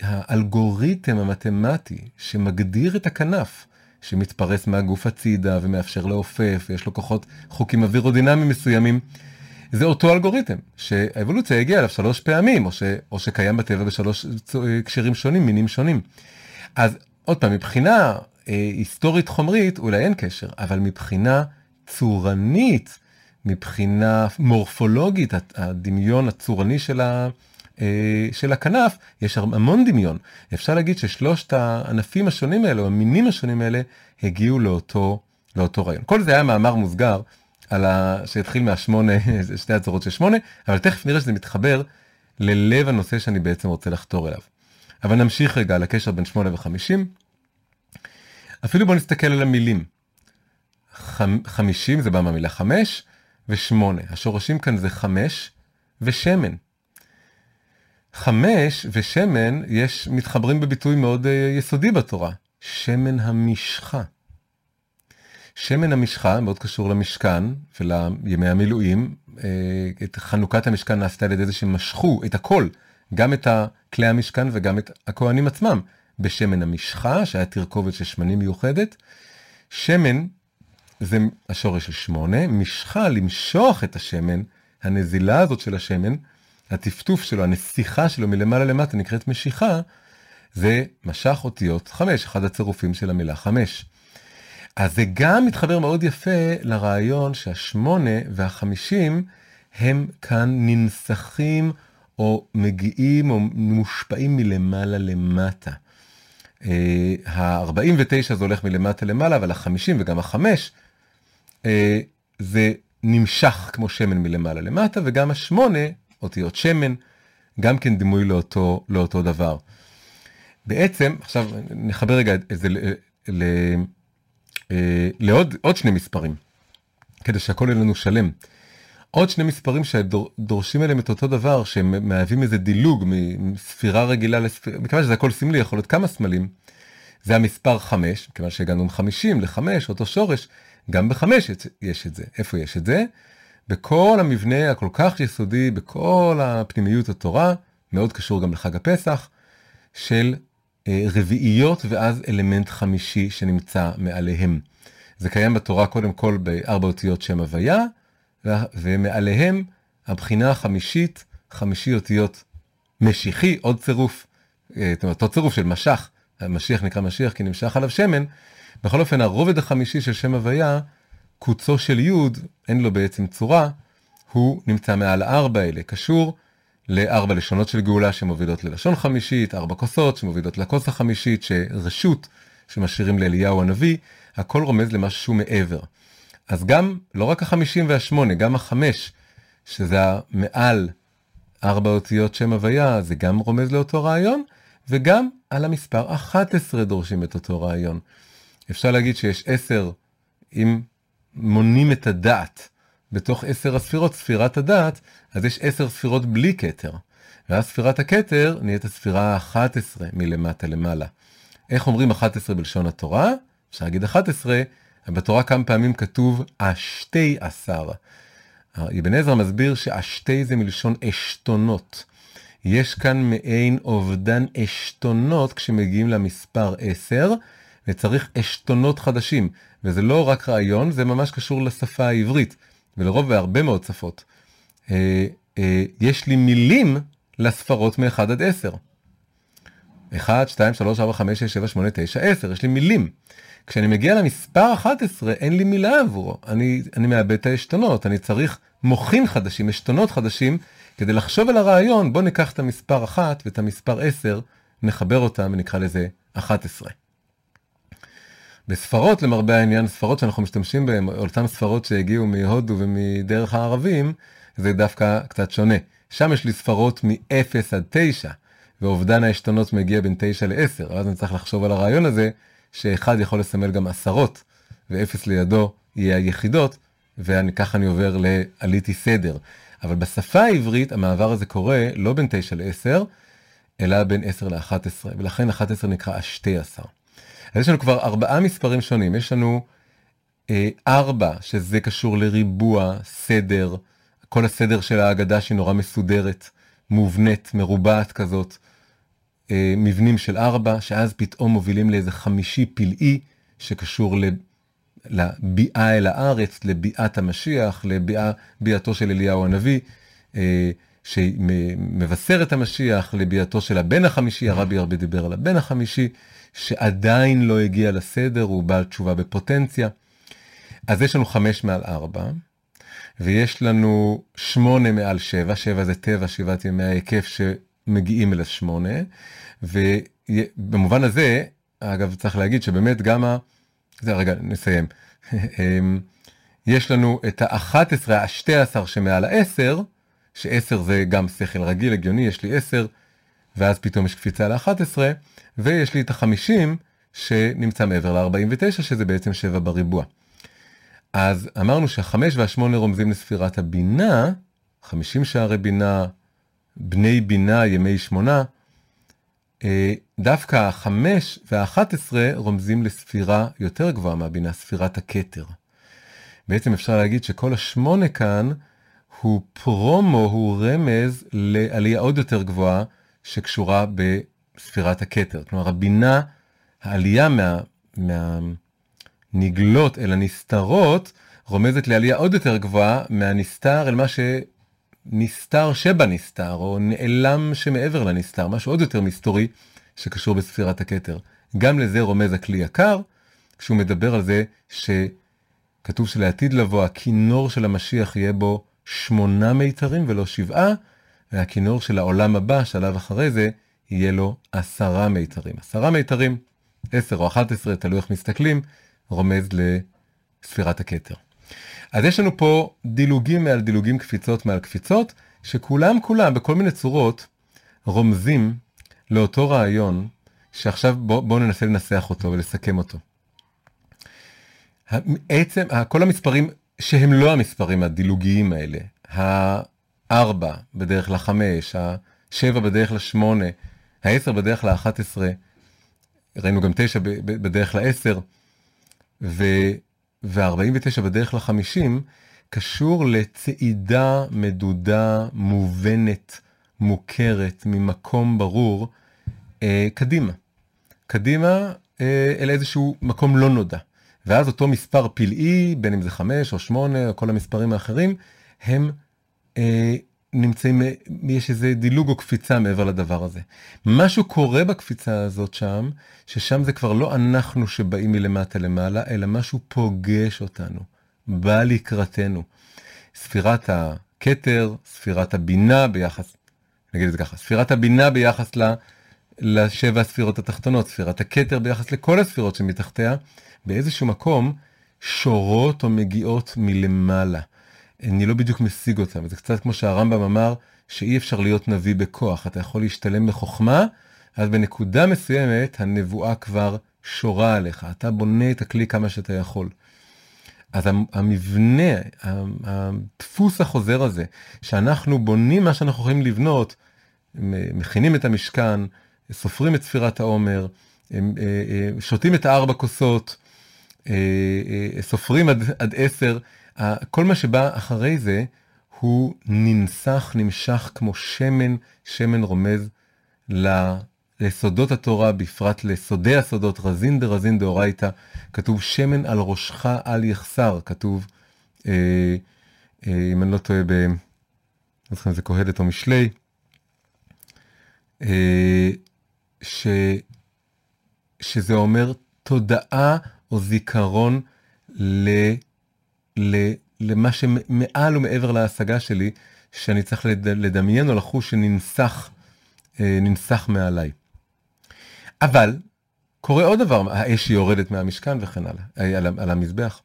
A: האלגוריתם המתמטי שמגדיר את הכנף, שמתפרס מהגוף הצידה ומאפשר לעופף, ויש לו כוחות חוקים אווירודינמיים מסוימים, זה אותו אלגוריתם, שהאבולוציה הגיעה אליו שלוש פעמים, או, ש, או שקיים בטבע בשלוש הקשרים שונים, מינים שונים. אז עוד פעם, מבחינה אה, היסטורית חומרית אולי אין קשר, אבל מבחינה צורנית, מבחינה מורפולוגית, הדמיון הצורני של, ה, אה, של הכנף, יש המון דמיון. אפשר להגיד ששלושת הענפים השונים האלה, או המינים השונים האלה, הגיעו לאותו, לאותו רעיון. כל זה היה מאמר מוסגר על ה... שהתחיל מהשמונה, שתי הצורות של שמונה, אבל תכף נראה שזה מתחבר ללב הנושא שאני בעצם רוצה לחתור אליו. אבל נמשיך רגע על הקשר בין שמונה וחמישים. אפילו בוא נסתכל על המילים. חמ... חמישים זה בא מהמילה חמש ושמונה. השורשים כאן זה חמש ושמן. חמש ושמן יש מתחברים בביטוי מאוד uh, יסודי בתורה, שמן המשחה. שמן המשחה מאוד קשור למשכן ולימי המילואים. אה, את חנוכת המשכן נעשתה על ידי זה שמשכו את הכל, גם את כלי המשכן וגם את הכהנים עצמם, בשמן המשחה, שהיה תרכובת של שמנים מיוחדת. שמן זה השורש של שמונה, משחה, למשוח את השמן, הנזילה הזאת של השמן, הטפטוף שלו, הנסיכה שלו מלמעלה למטה נקראת משיכה, זה משך אותיות חמש, אחד הצירופים של המילה חמש. אז זה גם מתחבר מאוד יפה לרעיון שהשמונה והחמישים הם כאן ננסחים או מגיעים או מושפעים מלמעלה למטה. ה-49 זה הולך מלמטה למעלה, אבל ה-50 וגם ה-5 אה, זה נמשך כמו שמן מלמעלה למטה, וגם השמונה, אותיות שמן, גם כן דימוי לאותו, לאותו דבר. בעצם, עכשיו נחבר רגע את זה. אה, לעוד עוד שני מספרים, כדי שהכל יהיה לנו שלם. עוד שני מספרים שדורשים אליהם את אותו דבר, שהם מהווים איזה דילוג מספירה רגילה לספירה, מכיוון שזה הכל סמלי, יכול להיות כמה סמלים. זה המספר 5, כיוון שהגענו מ-50 ל-5, אותו שורש, גם ב-5 יש את זה. איפה יש את זה? בכל המבנה הכל כך יסודי, בכל הפנימיות התורה, מאוד קשור גם לחג הפסח, של אה, רביעיות ואז אלמנט חמישי שנמצא מעליהם. זה קיים בתורה קודם כל בארבע אותיות שם הוויה, ומעליהם הבחינה החמישית, חמישי אותיות משיחי, עוד צירוף, אה, זאת אומרת, אותו צירוף של משך, המשיח נקרא משיח כי נמשך עליו שמן. בכל אופן, הרובד החמישי של שם הוויה, קוצו של יוד, אין לו בעצם צורה, הוא נמצא מעל הארבע האלה, קשור לארבע לשונות של גאולה שמובילות ללשון חמישית, ארבע כוסות שמובילות לכוס החמישית, שרשות שמשאירים לאליהו הנביא, הכל רומז למשהו מעבר. אז גם, לא רק החמישים והשמונה, גם החמש, שזה המעל ארבע אותיות שם הוויה, זה גם רומז לאותו רעיון, וגם על המספר 11 דורשים את אותו רעיון. אפשר להגיד שיש עשר, אם מונים את הדעת, בתוך עשר הספירות, ספירת הדעת, אז יש עשר ספירות בלי כתר. ואז ספירת הכתר נהיית הספירה ה-11 מלמטה למעלה. איך אומרים 11 בלשון התורה? אפשר להגיד 11, בתורה כמה פעמים כתוב השתי עשר. אבן עזרא מסביר שהשתי זה מלשון אשתונות. יש כאן מעין אובדן אשתונות כשמגיעים למספר 10, וצריך אשתונות חדשים. וזה לא רק רעיון, זה ממש קשור לשפה העברית. ולרוב בהרבה מאוד שפות, אה, אה, יש לי מילים לספרות מ-1 עד 10. 1, 2, 3, 4, 5, 6, 7, 8, 9, 10, יש לי מילים. כשאני מגיע למספר 11, אין לי מילה עבורו, אני, אני מאבד את העשתונות, אני צריך מוחין חדשים, עשתונות חדשים, כדי לחשוב על הרעיון, בוא ניקח את המספר 1 ואת המספר 10, נחבר אותם ונקרא לזה 11. בספרות למרבה העניין, ספרות שאנחנו משתמשים בהן, אותן ספרות שהגיעו מהודו ומדרך הערבים, זה דווקא קצת שונה. שם יש לי ספרות מ-0 עד 9, ואובדן העשתונות מגיע בין 9 ל-10, אז אני צריך לחשוב על הרעיון הזה, שאחד יכול לסמל גם עשרות, ואפס לידו יהיה היחידות, וככה אני עובר לעליתי סדר. אבל בשפה העברית המעבר הזה קורה לא בין 9 ל-10, אלא בין 10 ל-11, ולכן 11 נקרא השתי עשר. אז יש לנו כבר ארבעה מספרים שונים, יש לנו אה, ארבע, שזה קשור לריבוע, סדר, כל הסדר של ההגדה שהיא נורא מסודרת, מובנית, מרובעת כזאת, אה, מבנים של ארבע, שאז פתאום מובילים לאיזה חמישי פלאי, שקשור לביאה אל הארץ, לביאת המשיח, לביאתו של אליהו הנביא, אה, שמבשר את המשיח, לביאתו של הבן החמישי, הרבי הרבה דיבר על הבן החמישי, שעדיין לא הגיע לסדר, הוא בעל תשובה בפוטנציה. אז יש לנו חמש מעל ארבע, ויש לנו שמונה מעל שבע, שבע זה טבע, שבעת ימי ההיקף שמגיעים אל השמונה, ובמובן הזה, אגב, צריך להגיד שבאמת גם ה... זה רגע, נסיים. אמ, יש לנו את ה-11, ה-12 שמעל ה-10, ש-10 זה גם שכל רגיל, הגיוני, יש לי 10, ואז פתאום יש קפיצה ל-11, ויש לי את ה-50 שנמצא מעבר ל-49, שזה בעצם 7 בריבוע. אז אמרנו שהחמש והשמונה רומזים לספירת הבינה, 50 שערי בינה, בני בינה, ימי שמונה, אה, דווקא החמש והאחת עשרה רומזים לספירה יותר גבוהה מהבינה, ספירת הכתר. בעצם אפשר להגיד שכל השמונה כאן הוא פרומו, הוא רמז לעלייה עוד יותר גבוהה שקשורה בספירת הכתר. כלומר, הבינה, העלייה מה, מהנגלות אל הנסתרות, רומזת לעלייה עוד יותר גבוהה מהנסתר אל מה שנסתר שבנסתר, או נעלם שמעבר לנסתר, משהו עוד יותר מסתורי שקשור בספירת הכתר. גם לזה רומז הכלי יקר, כשהוא מדבר על זה שכתוב שלעתיד לבוא הכינור של המשיח יהיה בו שמונה מיתרים ולא שבעה, והכינור של העולם הבא, שלב אחרי זה, יהיה לו עשרה מיתרים. עשרה מיתרים, עשר או אחת עשרה, תלוי איך מסתכלים, רומז לספירת הכתר. אז יש לנו פה דילוגים מעל דילוגים, קפיצות מעל קפיצות, שכולם כולם בכל מיני צורות רומזים לאותו רעיון, שעכשיו בואו בוא ננסה לנסח אותו ולסכם אותו. עצם, כל המספרים שהם לא המספרים הדילוגיים האלה, הארבע בדרך לחמש, השבע בדרך לשמונה, העשר בדרך לאחת עשרה, ראינו גם תשע בדרך לעשר, 10 וה-49 בדרך ל-50 קשור לצעידה מדודה, מובנת, מוכרת, ממקום ברור, אה, קדימה. קדימה אה, אל איזשהו מקום לא נודע. ואז אותו מספר פלאי, בין אם זה 5 או 8 או כל המספרים האחרים, הם אה, נמצאים, יש איזה דילוג או קפיצה מעבר לדבר הזה. משהו קורה בקפיצה הזאת שם, ששם זה כבר לא אנחנו שבאים מלמטה למעלה, אלא משהו פוגש אותנו, בא לקראתנו. ספירת הכתר, ספירת הבינה ביחס, נגיד את זה ככה, ספירת הבינה ביחס ל... לשבע הספירות התחתונות, ספירת הכתר ביחס לכל הספירות שמתחתיה, באיזשהו מקום שורות או מגיעות מלמעלה. אני לא בדיוק משיג אותם, זה קצת כמו שהרמב"ם אמר, שאי אפשר להיות נביא בכוח, אתה יכול להשתלם בחוכמה, אז בנקודה מסוימת הנבואה כבר שורה עליך, אתה בונה את הכלי כמה שאתה יכול. אז המבנה, הדפוס החוזר הזה, שאנחנו בונים מה שאנחנו יכולים לבנות, מכינים את המשכן, סופרים את ספירת העומר, אה, אה, שותים את הארבע כוסות, אה, סופרים עד, עד עשר, כל מה שבא אחרי זה הוא ננסח, נמשך כמו שמן, שמן רומז לסודות התורה, בפרט לסודי הסודות, רזין דרזין דאורייתא, כתוב שמן על ראשך אל יחסר, כתוב, אה, אה, אם אני לא טועה, ב... לא זוכר אם זה קהלת או משלי, אה, ש, שזה אומר תודעה או זיכרון ל, למה שמעל ומעבר להשגה שלי, שאני צריך לדמיין או לחוש שננסח אה, ננסח מעליי. אבל קורה עוד דבר, האש יורדת מהמשכן וכן הלאה, אה, על, על המזבח.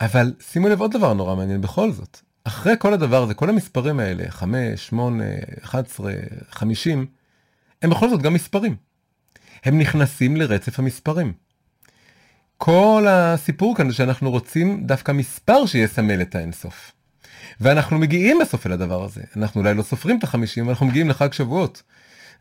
A: אבל שימו לב עוד דבר נורא מעניין בכל זאת. אחרי כל הדבר הזה, כל המספרים האלה, 5, 8, 11, 50, הם בכל זאת גם מספרים. הם נכנסים לרצף המספרים. כל הסיפור כאן זה שאנחנו רוצים דווקא מספר שיסמל את האינסוף. ואנחנו מגיעים בסוף אל הדבר הזה. אנחנו אולי לא סופרים את החמישים, אנחנו מגיעים לחג שבועות.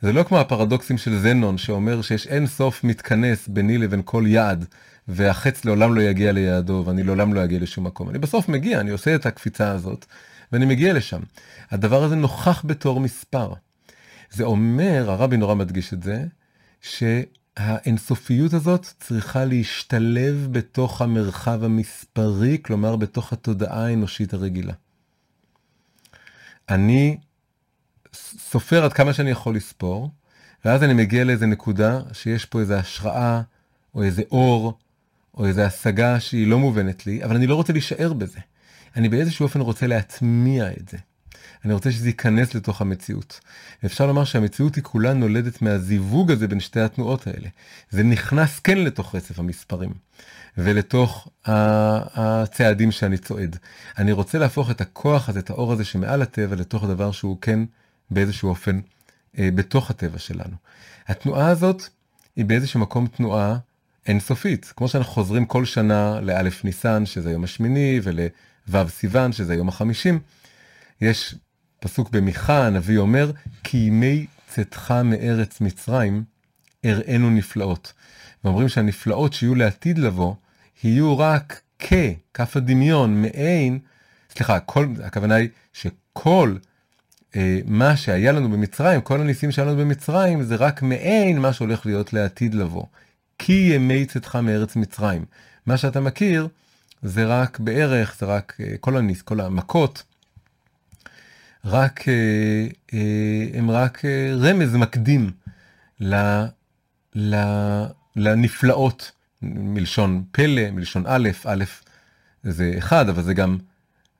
A: זה לא כמו הפרדוקסים של זנון שאומר שיש אין סוף מתכנס ביני לבין כל יעד, והחץ לעולם לא יגיע ליעדו ואני לעולם לא אגיע לשום מקום. אני בסוף מגיע, אני עושה את הקפיצה הזאת, ואני מגיע לשם. הדבר הזה נוכח בתור מספר. זה אומר, הרבי נורא מדגיש את זה, שהאינסופיות הזאת צריכה להשתלב בתוך המרחב המספרי, כלומר בתוך התודעה האנושית הרגילה. אני סופר עד כמה שאני יכול לספור, ואז אני מגיע לאיזה נקודה שיש פה איזה השראה, או איזה אור, או איזה השגה שהיא לא מובנת לי, אבל אני לא רוצה להישאר בזה. אני באיזשהו אופן רוצה להטמיע את זה. אני רוצה שזה ייכנס לתוך המציאות. אפשר לומר שהמציאות היא כולה נולדת מהזיווג הזה בין שתי התנועות האלה. זה נכנס כן לתוך רצף המספרים, ולתוך הצעדים שאני צועד. אני רוצה להפוך את הכוח הזה, את האור הזה שמעל הטבע, לתוך דבר שהוא כן באיזשהו אופן אה, בתוך הטבע שלנו. התנועה הזאת היא באיזשהו מקום תנועה אינסופית. כמו שאנחנו חוזרים כל שנה לאלף ניסן, שזה היום השמיני, ולו' סיוון, שזה היום החמישים, יש פסוק במיכה, הנביא אומר, כי ימי צאתך מארץ מצרים, אראנו נפלאות. ואומרים שהנפלאות שיהיו לעתיד לבוא, יהיו רק כ, כף הדמיון, מעין, סליחה, כל, הכוונה היא שכל אה, מה שהיה לנו במצרים, כל הניסים שהיו לנו במצרים, זה רק מעין מה שהולך להיות לעתיד לבוא. כי ימי צאתך מארץ מצרים. מה שאתה מכיר, זה רק בערך, זה רק אה, כל הניס, כל המכות, רק, אה, אה, הם רק אה, רמז מקדים ל, ל, לנפלאות, מלשון פלא, מלשון א', א' זה אחד, אבל זה גם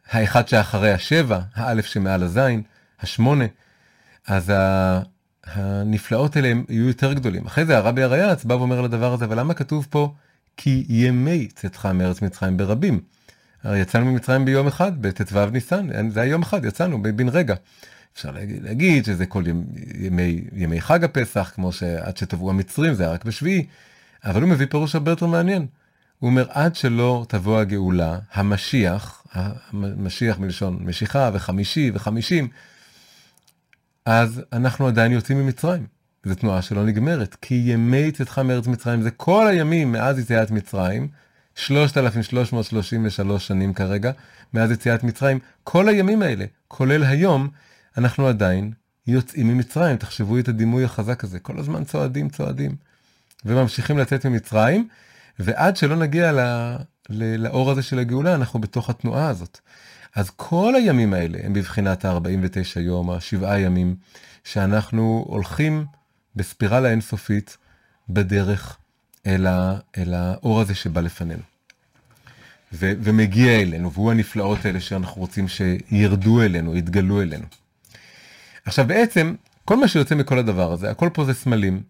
A: האחד שאחרי השבע, האלף שמעל הזין, השמונה. אז הנפלאות האלה יהיו יותר גדולים. אחרי זה הרבי הריאץ בא ואומר על הדבר הזה, אבל למה כתוב פה כי ימי צאתך מארץ מצרים ברבים? הרי יצאנו ממצרים ביום אחד, בט"ו ניסן, זה היה יום אחד, יצאנו בן רגע. אפשר להגיד, להגיד שזה כל ימי, ימי חג הפסח, כמו שעד שטבעו המצרים זה היה רק בשביעי, אבל הוא מביא פירוש הרבה יותר מעניין. הוא אומר, עד שלא תבוא הגאולה, המשיח, המשיח מלשון משיכה וחמישי וחמישים, אז אנחנו עדיין יוצאים ממצרים. זו תנועה שלא נגמרת, כי ימי צאתך מארץ מצרים זה כל הימים מאז יציאת מצרים, 3,333 שנים כרגע, מאז יציאת מצרים, כל הימים האלה, כולל היום, אנחנו עדיין יוצאים ממצרים. תחשבו את הדימוי החזק הזה, כל הזמן צועדים, צועדים, וממשיכים לצאת ממצרים, ועד שלא נגיע ל, ל, לאור הזה של הגאולה, אנחנו בתוך התנועה הזאת. אז כל הימים האלה הם בבחינת ה-49 יום, השבעה ימים, שאנחנו הולכים בספירלה אינסופית בדרך אל, ה, אל האור הזה שבא לפנינו. ו, ומגיע אלינו, והוא הנפלאות האלה שאנחנו רוצים שירדו אלינו, יתגלו אלינו. עכשיו בעצם, כל מה שיוצא מכל הדבר הזה, הכל פה זה סמלים,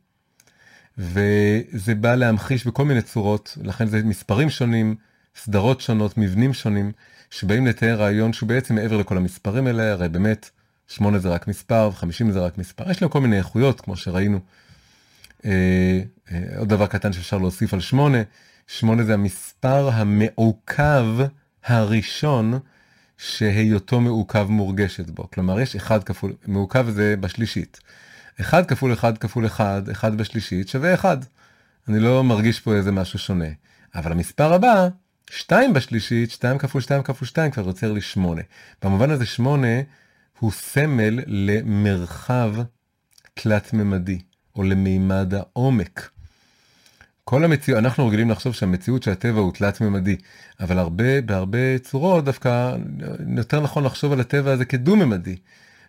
A: וזה בא להמחיש בכל מיני צורות, לכן זה מספרים שונים, סדרות שונות, מבנים שונים, שבאים לתאר רעיון שהוא בעצם מעבר לכל המספרים האלה, הרי באמת, שמונה זה רק מספר, וחמישים זה רק מספר, יש להם כל מיני איכויות, כמו שראינו. אה, אה, עוד דבר קטן שאפשר להוסיף על שמונה, שמונה זה המספר המעוכב הראשון שהיותו מעוכב מורגשת בו. כלומר, יש אחד כפול, מעוכב זה בשלישית. אחד כפול אחד כפול אחד, אחד בשלישית שווה אחד. אני לא מרגיש פה איזה משהו שונה. אבל המספר הבא, שתיים בשלישית, שתיים כפול שתיים כפול שתיים כבר יוצר לי שמונה. במובן הזה שמונה הוא סמל למרחב תלת-ממדי, או למימד העומק. כל המציאות, אנחנו רגילים לחשוב שהמציאות של הטבע הוא תלת-ממדי, אבל הרבה, בהרבה צורות דווקא יותר נכון לחשוב על הטבע הזה כדו-ממדי,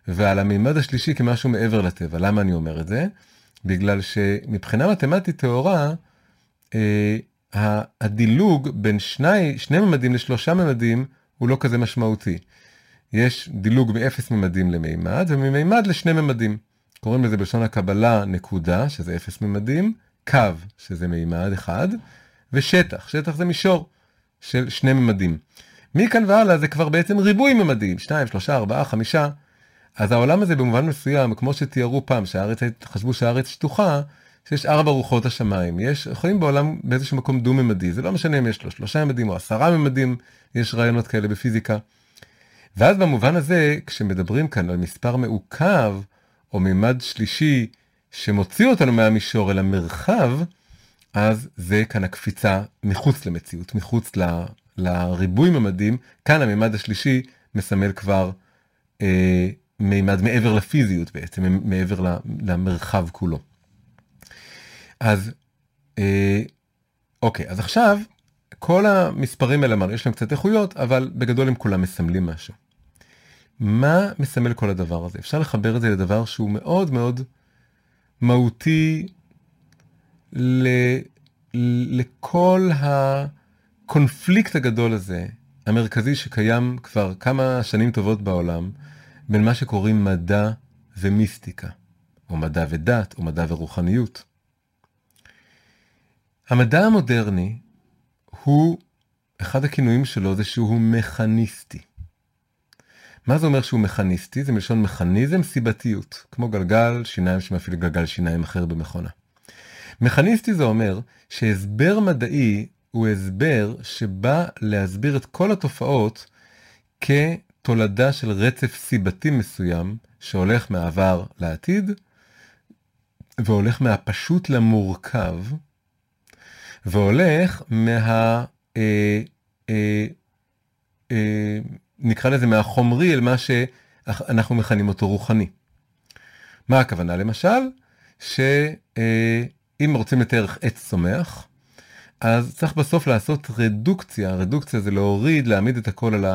A: ועל המימד השלישי כמשהו מעבר לטבע. למה אני אומר את זה? בגלל שמבחינה מתמטית טהורה, אה, הדילוג בין שני, שני ממדים לשלושה ממדים הוא לא כזה משמעותי. יש דילוג מאפס ממדים למימד וממימד לשני ממדים. קוראים לזה בלשון הקבלה נקודה, שזה אפס ממדים, קו, שזה מימד אחד, ושטח, שטח זה מישור של שני ממדים. מכאן והלאה זה כבר בעצם ריבוי ממדים, 2, 3, 4, 5. אז העולם הזה במובן מסוים, כמו שתיארו פעם, שהארץ, חשבו שהארץ שטוחה, שיש ארבע רוחות השמיים. יש, חיים בעולם באיזשהו מקום דו-ממדי, זה לא משנה אם יש לו שלושה ממדים או עשרה ממדים, יש רעיונות כאלה בפיזיקה. ואז במובן הזה, כשמדברים כאן על מספר מעוכב, או מימד שלישי, שמוציא אותנו מהמישור אל המרחב, אז זה כאן הקפיצה מחוץ למציאות, מחוץ ל, לריבוי ממדים. כאן הממד השלישי מסמל כבר אה, מימד מעבר לפיזיות בעצם, מעבר למרחב כולו. אז אה, אוקיי, אז עכשיו כל המספרים האלה אמרנו, יש להם קצת איכויות, אבל בגדול הם כולם מסמלים משהו. מה מסמל כל הדבר הזה? אפשר לחבר את זה לדבר שהוא מאוד מאוד מהותי ל, לכל הקונפליקט הגדול הזה, המרכזי שקיים כבר כמה שנים טובות בעולם, בין מה שקוראים מדע ומיסטיקה, או מדע ודת, או מדע ורוחניות. המדע המודרני הוא, אחד הכינויים שלו זה שהוא מכניסטי. מה זה אומר שהוא מכניסטי? זה מלשון מכניזם סיבתיות, כמו גלגל שיניים שמפעיל גלגל שיניים אחר במכונה. מכניסטי זה אומר שהסבר מדעי הוא הסבר שבא להסביר את כל התופעות כתולדה של רצף סיבתי מסוים שהולך מהעבר לעתיד והולך מהפשוט למורכב והולך מה... אה, אה, אה, נקרא לזה מהחומרי אל מה שאנחנו מכנים אותו רוחני. מה הכוונה? למשל, שאם רוצים לתאר עץ צומח, אז צריך בסוף לעשות רדוקציה, רדוקציה זה להוריד, להעמיד את הכל על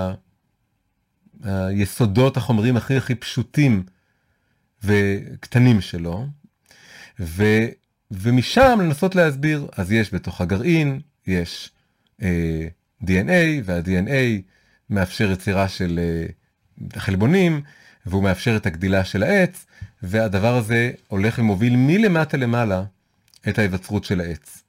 A: היסודות החומריים הכי הכי פשוטים וקטנים שלו, ו, ומשם לנסות להסביר, אז יש בתוך הגרעין, יש אה, DNA, וה-DNA מאפשר יצירה של אה, חלבונים, והוא מאפשר את הגדילה של העץ, והדבר הזה הולך ומוביל מלמטה למעלה את ההיווצרות של העץ.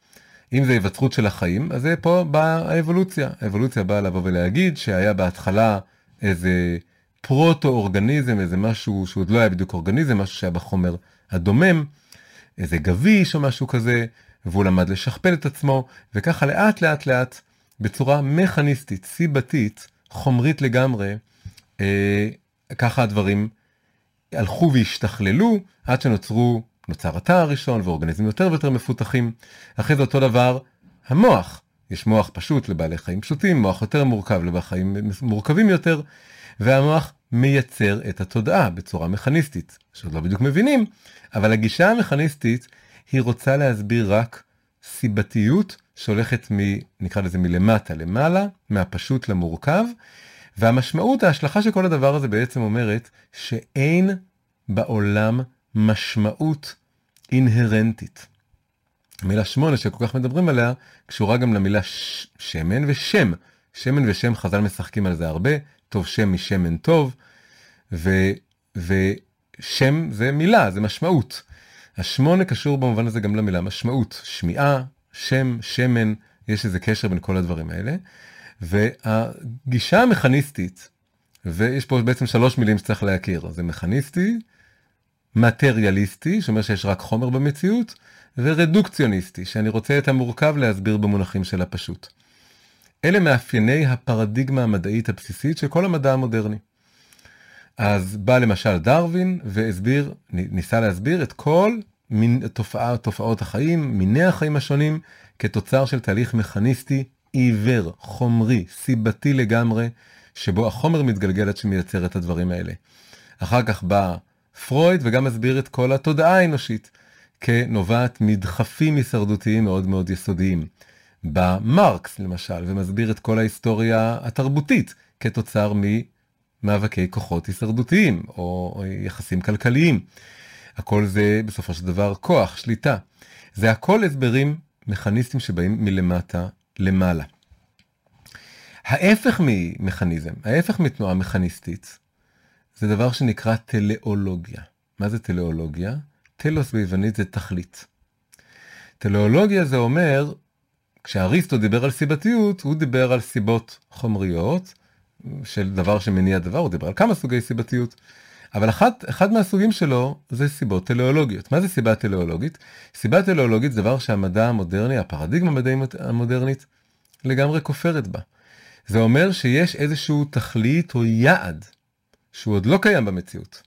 A: אם זה היווצרות של החיים, אז זה פה באה האבולוציה. האבולוציה באה לבוא ולהגיד שהיה בהתחלה איזה פרוטו-אורגניזם, איזה משהו שעוד לא היה בדיוק אורגניזם, משהו שהיה בחומר הדומם, איזה גביש או משהו כזה, והוא למד לשכפל את עצמו, וככה לאט לאט לאט, בצורה מכניסטית, סיבתית, חומרית לגמרי, אה, ככה הדברים הלכו והשתכללו עד שנוצרו, נוצר התא הראשון ואורגניזמים יותר ויותר מפותחים. אחרי זה אותו דבר המוח, יש מוח פשוט לבעלי חיים פשוטים, מוח יותר מורכב לבעלי חיים מורכבים יותר, והמוח מייצר את התודעה בצורה מכניסטית, שעוד לא בדיוק מבינים, אבל הגישה המכניסטית היא רוצה להסביר רק סיבתיות שהולכת מ... נקרא לזה מלמטה למעלה, מהפשוט למורכב, והמשמעות, ההשלכה של כל הדבר הזה בעצם אומרת שאין בעולם משמעות אינהרנטית. המילה שמונה שכל כך מדברים עליה קשורה גם למילה ש... שמן ושם. שמן ושם חז"ל משחקים על זה הרבה, טוב שם משמן טוב, ו... ושם זה מילה, זה משמעות. השמונה קשור במובן הזה גם למילה משמעות, שמיעה, שם, שמן, יש איזה קשר בין כל הדברים האלה. והגישה המכניסטית, ויש פה בעצם שלוש מילים שצריך להכיר, זה מכניסטי, מטריאליסטי, שאומר שיש רק חומר במציאות, ורדוקציוניסטי, שאני רוצה את המורכב להסביר במונחים של הפשוט. אלה מאפייני הפרדיגמה המדעית הבסיסית של כל המדע המודרני. אז בא למשל דרווין והסביר, ניסה להסביר את כל מין תופעה, תופעות החיים, מיני החיים השונים, כתוצר של תהליך מכניסטי עיוור, חומרי, סיבתי לגמרי, שבו החומר מתגלגל עד שמייצר את הדברים האלה. אחר כך בא פרויד וגם מסביר את כל התודעה האנושית כנובעת מדחפים הישרדותיים מאוד מאוד יסודיים. בא מרקס למשל ומסביר את כל ההיסטוריה התרבותית כתוצר ממאבקי כוחות הישרדותיים או יחסים כלכליים. הכל זה בסופו של דבר כוח, שליטה. זה הכל הסברים מכניסטים שבאים מלמטה למעלה. ההפך ממכניזם, ההפך מתנועה מכניסטית, זה דבר שנקרא טלאולוגיה. מה זה טלאולוגיה? טלוס ביוונית זה תכלית. טלאולוגיה זה אומר, כשאריסטו דיבר על סיבתיות, הוא דיבר על סיבות חומריות, של דבר שמניע דבר, הוא דיבר על כמה סוגי סיבתיות. אבל אחת, אחד מהסוגים שלו זה סיבות טליאולוגיות. מה זה סיבה טליאולוגית? סיבה טליאולוגית זה דבר שהמדע המודרני, הפרדיגמה המדעית המודרנית, לגמרי כופרת בה. זה אומר שיש איזשהו תכלית או יעד שהוא עוד לא קיים במציאות.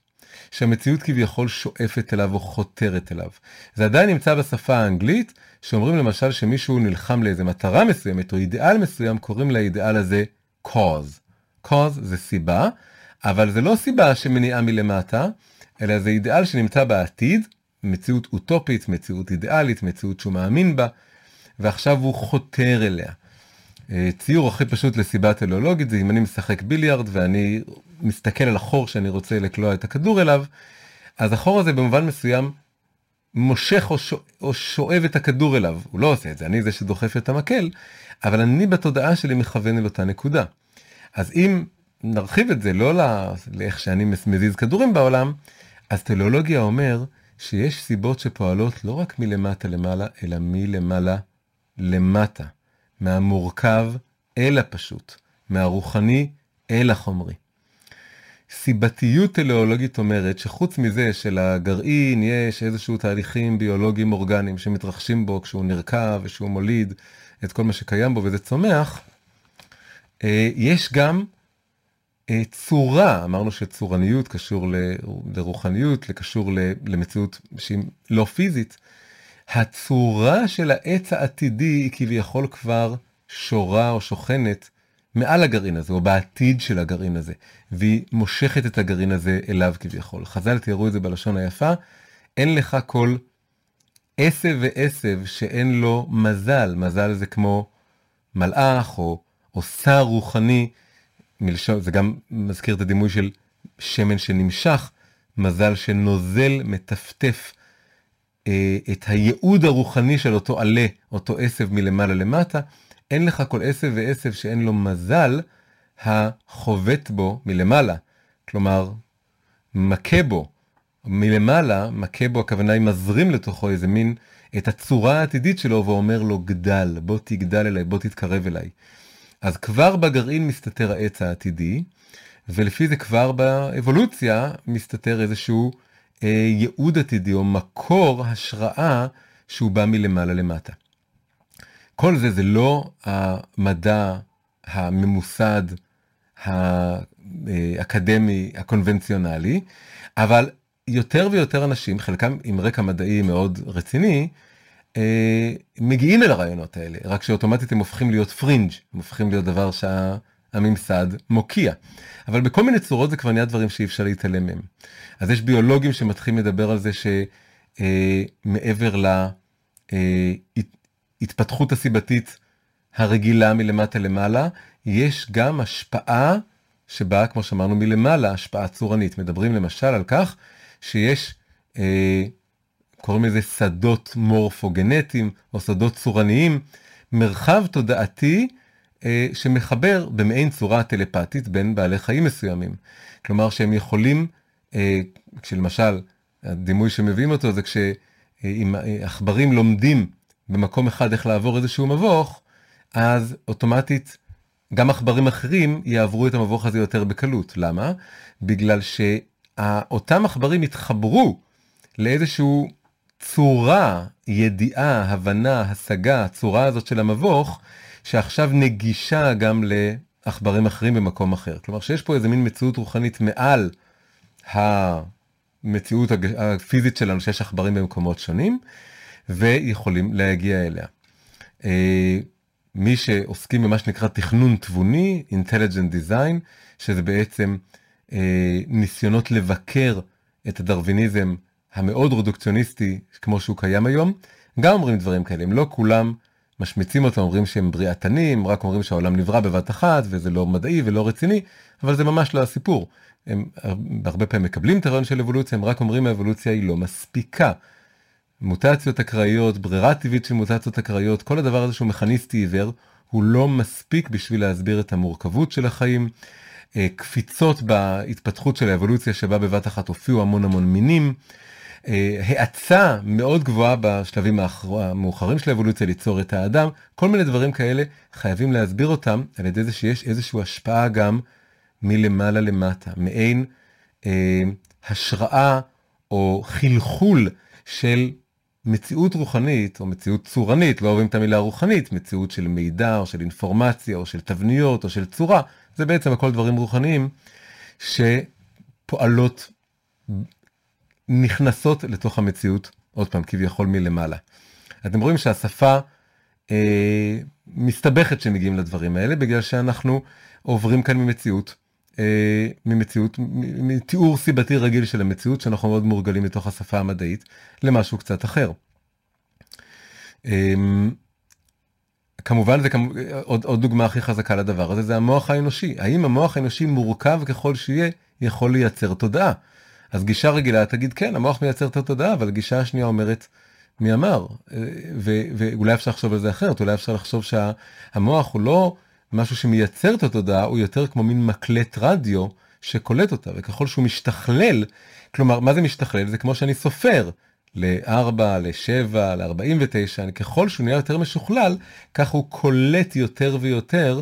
A: שהמציאות כביכול שואפת אליו או חותרת אליו. זה עדיין נמצא בשפה האנגלית, שאומרים למשל שמישהו נלחם לאיזה מטרה מסוימת או אידיאל מסוים, קוראים לאידיאל הזה cause. cause זה סיבה, אבל זה לא סיבה שמניעה מלמטה, אלא זה אידיאל שנמצא בעתיד, מציאות אוטופית, מציאות אידיאלית, מציאות שהוא מאמין בה, ועכשיו הוא חותר אליה. אה, ציור הכי פשוט לסיבה טלאולוגית זה אם אני משחק ביליארד ואני מסתכל על החור שאני רוצה לקלוע את הכדור אליו, אז החור הזה במובן מסוים מושך או, שואב, או שואב את הכדור אליו. הוא לא עושה את זה, אני זה שדוחף את המקל, אבל אני בתודעה שלי מכוון אל אותה נקודה. אז אם נרחיב את זה לא לאיך שאני מזיז כדורים בעולם, אז טלאולוגיה אומר שיש סיבות שפועלות לא רק מלמטה למעלה, אלא מלמעלה למטה. מהמורכב אל הפשוט, מהרוחני אל החומרי. סיבתיות טלאולוגית אומרת שחוץ מזה שלגרעין יש איזשהו תהליכים ביולוגיים אורגניים שמתרחשים בו כשהוא נרקב ושהוא מוליד את כל מה שקיים בו וזה צומח, אה, יש גם צורה, אמרנו שצורניות קשור לרוחניות, קשור למציאות שהיא לא פיזית, הצורה של העץ העתידי היא כביכול כבר שורה או שוכנת מעל הגרעין הזה, או בעתיד של הגרעין הזה, והיא מושכת את הגרעין הזה אליו כביכול. חז"ל תיארו את זה בלשון היפה, אין לך כל עשב ועשב שאין לו מזל, מזל זה כמו מלאך או, או שר רוחני, מלשון, זה גם מזכיר את הדימוי של שמן שנמשך, מזל שנוזל, מטפטף. אה, את הייעוד הרוחני של אותו עלה, אותו עשב מלמעלה למטה, אין לך כל עשב ועשב שאין לו מזל החובט בו מלמעלה. כלומר, מכה בו מלמעלה, מכה בו, הכוונה היא מזרים לתוכו איזה מין, את הצורה העתידית שלו ואומר לו גדל, בוא תגדל אליי, בוא תתקרב אליי. אז כבר בגרעין מסתתר העץ העתידי, ולפי זה כבר באבולוציה מסתתר איזשהו אה, ייעוד עתידי או מקור השראה שהוא בא מלמעלה למטה. כל זה זה לא המדע הממוסד, האקדמי, הקונבנציונלי, אבל יותר ויותר אנשים, חלקם עם רקע מדעי מאוד רציני, אה, מגיעים אל הרעיונות האלה, רק שאוטומטית הם הופכים להיות פרינג', הם הופכים להיות דבר שה... הממסד מוקיע. אבל בכל מיני צורות זה כבר נהיה דברים שאי אפשר להתעלם מהם. אז יש ביולוגים שמתחילים לדבר על זה שמעבר להתפתחות הסיבתית הרגילה מלמטה למעלה, יש גם השפעה שבאה, כמו שאמרנו, מלמעלה, השפעה צורנית. מדברים למשל על כך שיש, אה, קוראים לזה שדות מורפוגנטיים או שדות צורניים, מרחב תודעתי אה, שמחבר במעין צורה טלפתית בין בעלי חיים מסוימים. כלומר שהם יכולים, אה, כשלמשל, הדימוי שמביאים אותו זה כשאם אה, עכברים לומדים במקום אחד איך לעבור איזשהו מבוך, אז אוטומטית גם עכברים אחרים יעברו את המבוך הזה יותר בקלות. למה? בגלל שאותם עכברים יתחברו לאיזשהו צורה, ידיעה, הבנה, השגה, הצורה הזאת של המבוך, שעכשיו נגישה גם לעכברים אחרים במקום אחר. כלומר שיש פה איזה מין מציאות רוחנית מעל המציאות הפיזית שלנו, שיש עכברים במקומות שונים, ויכולים להגיע אליה. אה, מי שעוסקים במה שנקרא תכנון תבוני, Intelligent Design, שזה בעצם אה, ניסיונות לבקר את הדרוויניזם המאוד רדוקציוניסטי כמו שהוא קיים היום, גם אומרים דברים כאלה, הם לא כולם משמיצים אותו, אומרים שהם בריאתנים, רק אומרים שהעולם נברא בבת אחת וזה לא מדעי ולא רציני, אבל זה ממש לא הסיפור. הם הרבה פעמים מקבלים את הרעיון של אבולוציה, הם רק אומרים האבולוציה היא לא מספיקה. מוטציות אקראיות, ברירה טבעית של מוטציות אקראיות, כל הדבר הזה שהוא מכניסטי עיוור, הוא לא מספיק בשביל להסביר את המורכבות של החיים. אה, קפיצות בהתפתחות של האבולוציה שבה בבת אחת הופיעו המון המון מינים. אה, האצה מאוד גבוהה בשלבים המאוחרים של האבולוציה ליצור את האדם, כל מיני דברים כאלה חייבים להסביר אותם על ידי זה שיש איזושהי השפעה גם מלמעלה למטה, מעין אה, השראה או חלחול של מציאות רוחנית או מציאות צורנית, לא אוהבים את המילה רוחנית, מציאות של מידע או של אינפורמציה או של תבניות או של צורה, זה בעצם הכל דברים רוחניים שפועלות, נכנסות לתוך המציאות, עוד פעם, כביכול מלמעלה. אתם רואים שהשפה אה, מסתבכת כשמגיעים לדברים האלה, בגלל שאנחנו עוברים כאן ממציאות, אה, ממציאות, מתיאור סיבתי רגיל של המציאות, שאנחנו מאוד מורגלים לתוך השפה המדעית, למשהו קצת אחר. אה, כמובן זה כמו, עוד, עוד דוגמה הכי חזקה לדבר הזה זה המוח האנושי האם המוח האנושי מורכב ככל שיהיה יכול לייצר תודעה. אז גישה רגילה תגיד כן המוח מייצר את התודעה אבל גישה השנייה אומרת מי אמר? ו, ואולי אפשר לחשוב על זה אחרת אולי אפשר לחשוב שהמוח הוא לא משהו שמייצר את התודעה הוא יותר כמו מין מקלט רדיו שקולט אותה וככל שהוא משתכלל כלומר מה זה משתכלל? זה כמו שאני סופר ל-4, ל-7, ל-49, ככל שהוא נהיה יותר משוכלל, כך הוא קולט יותר ויותר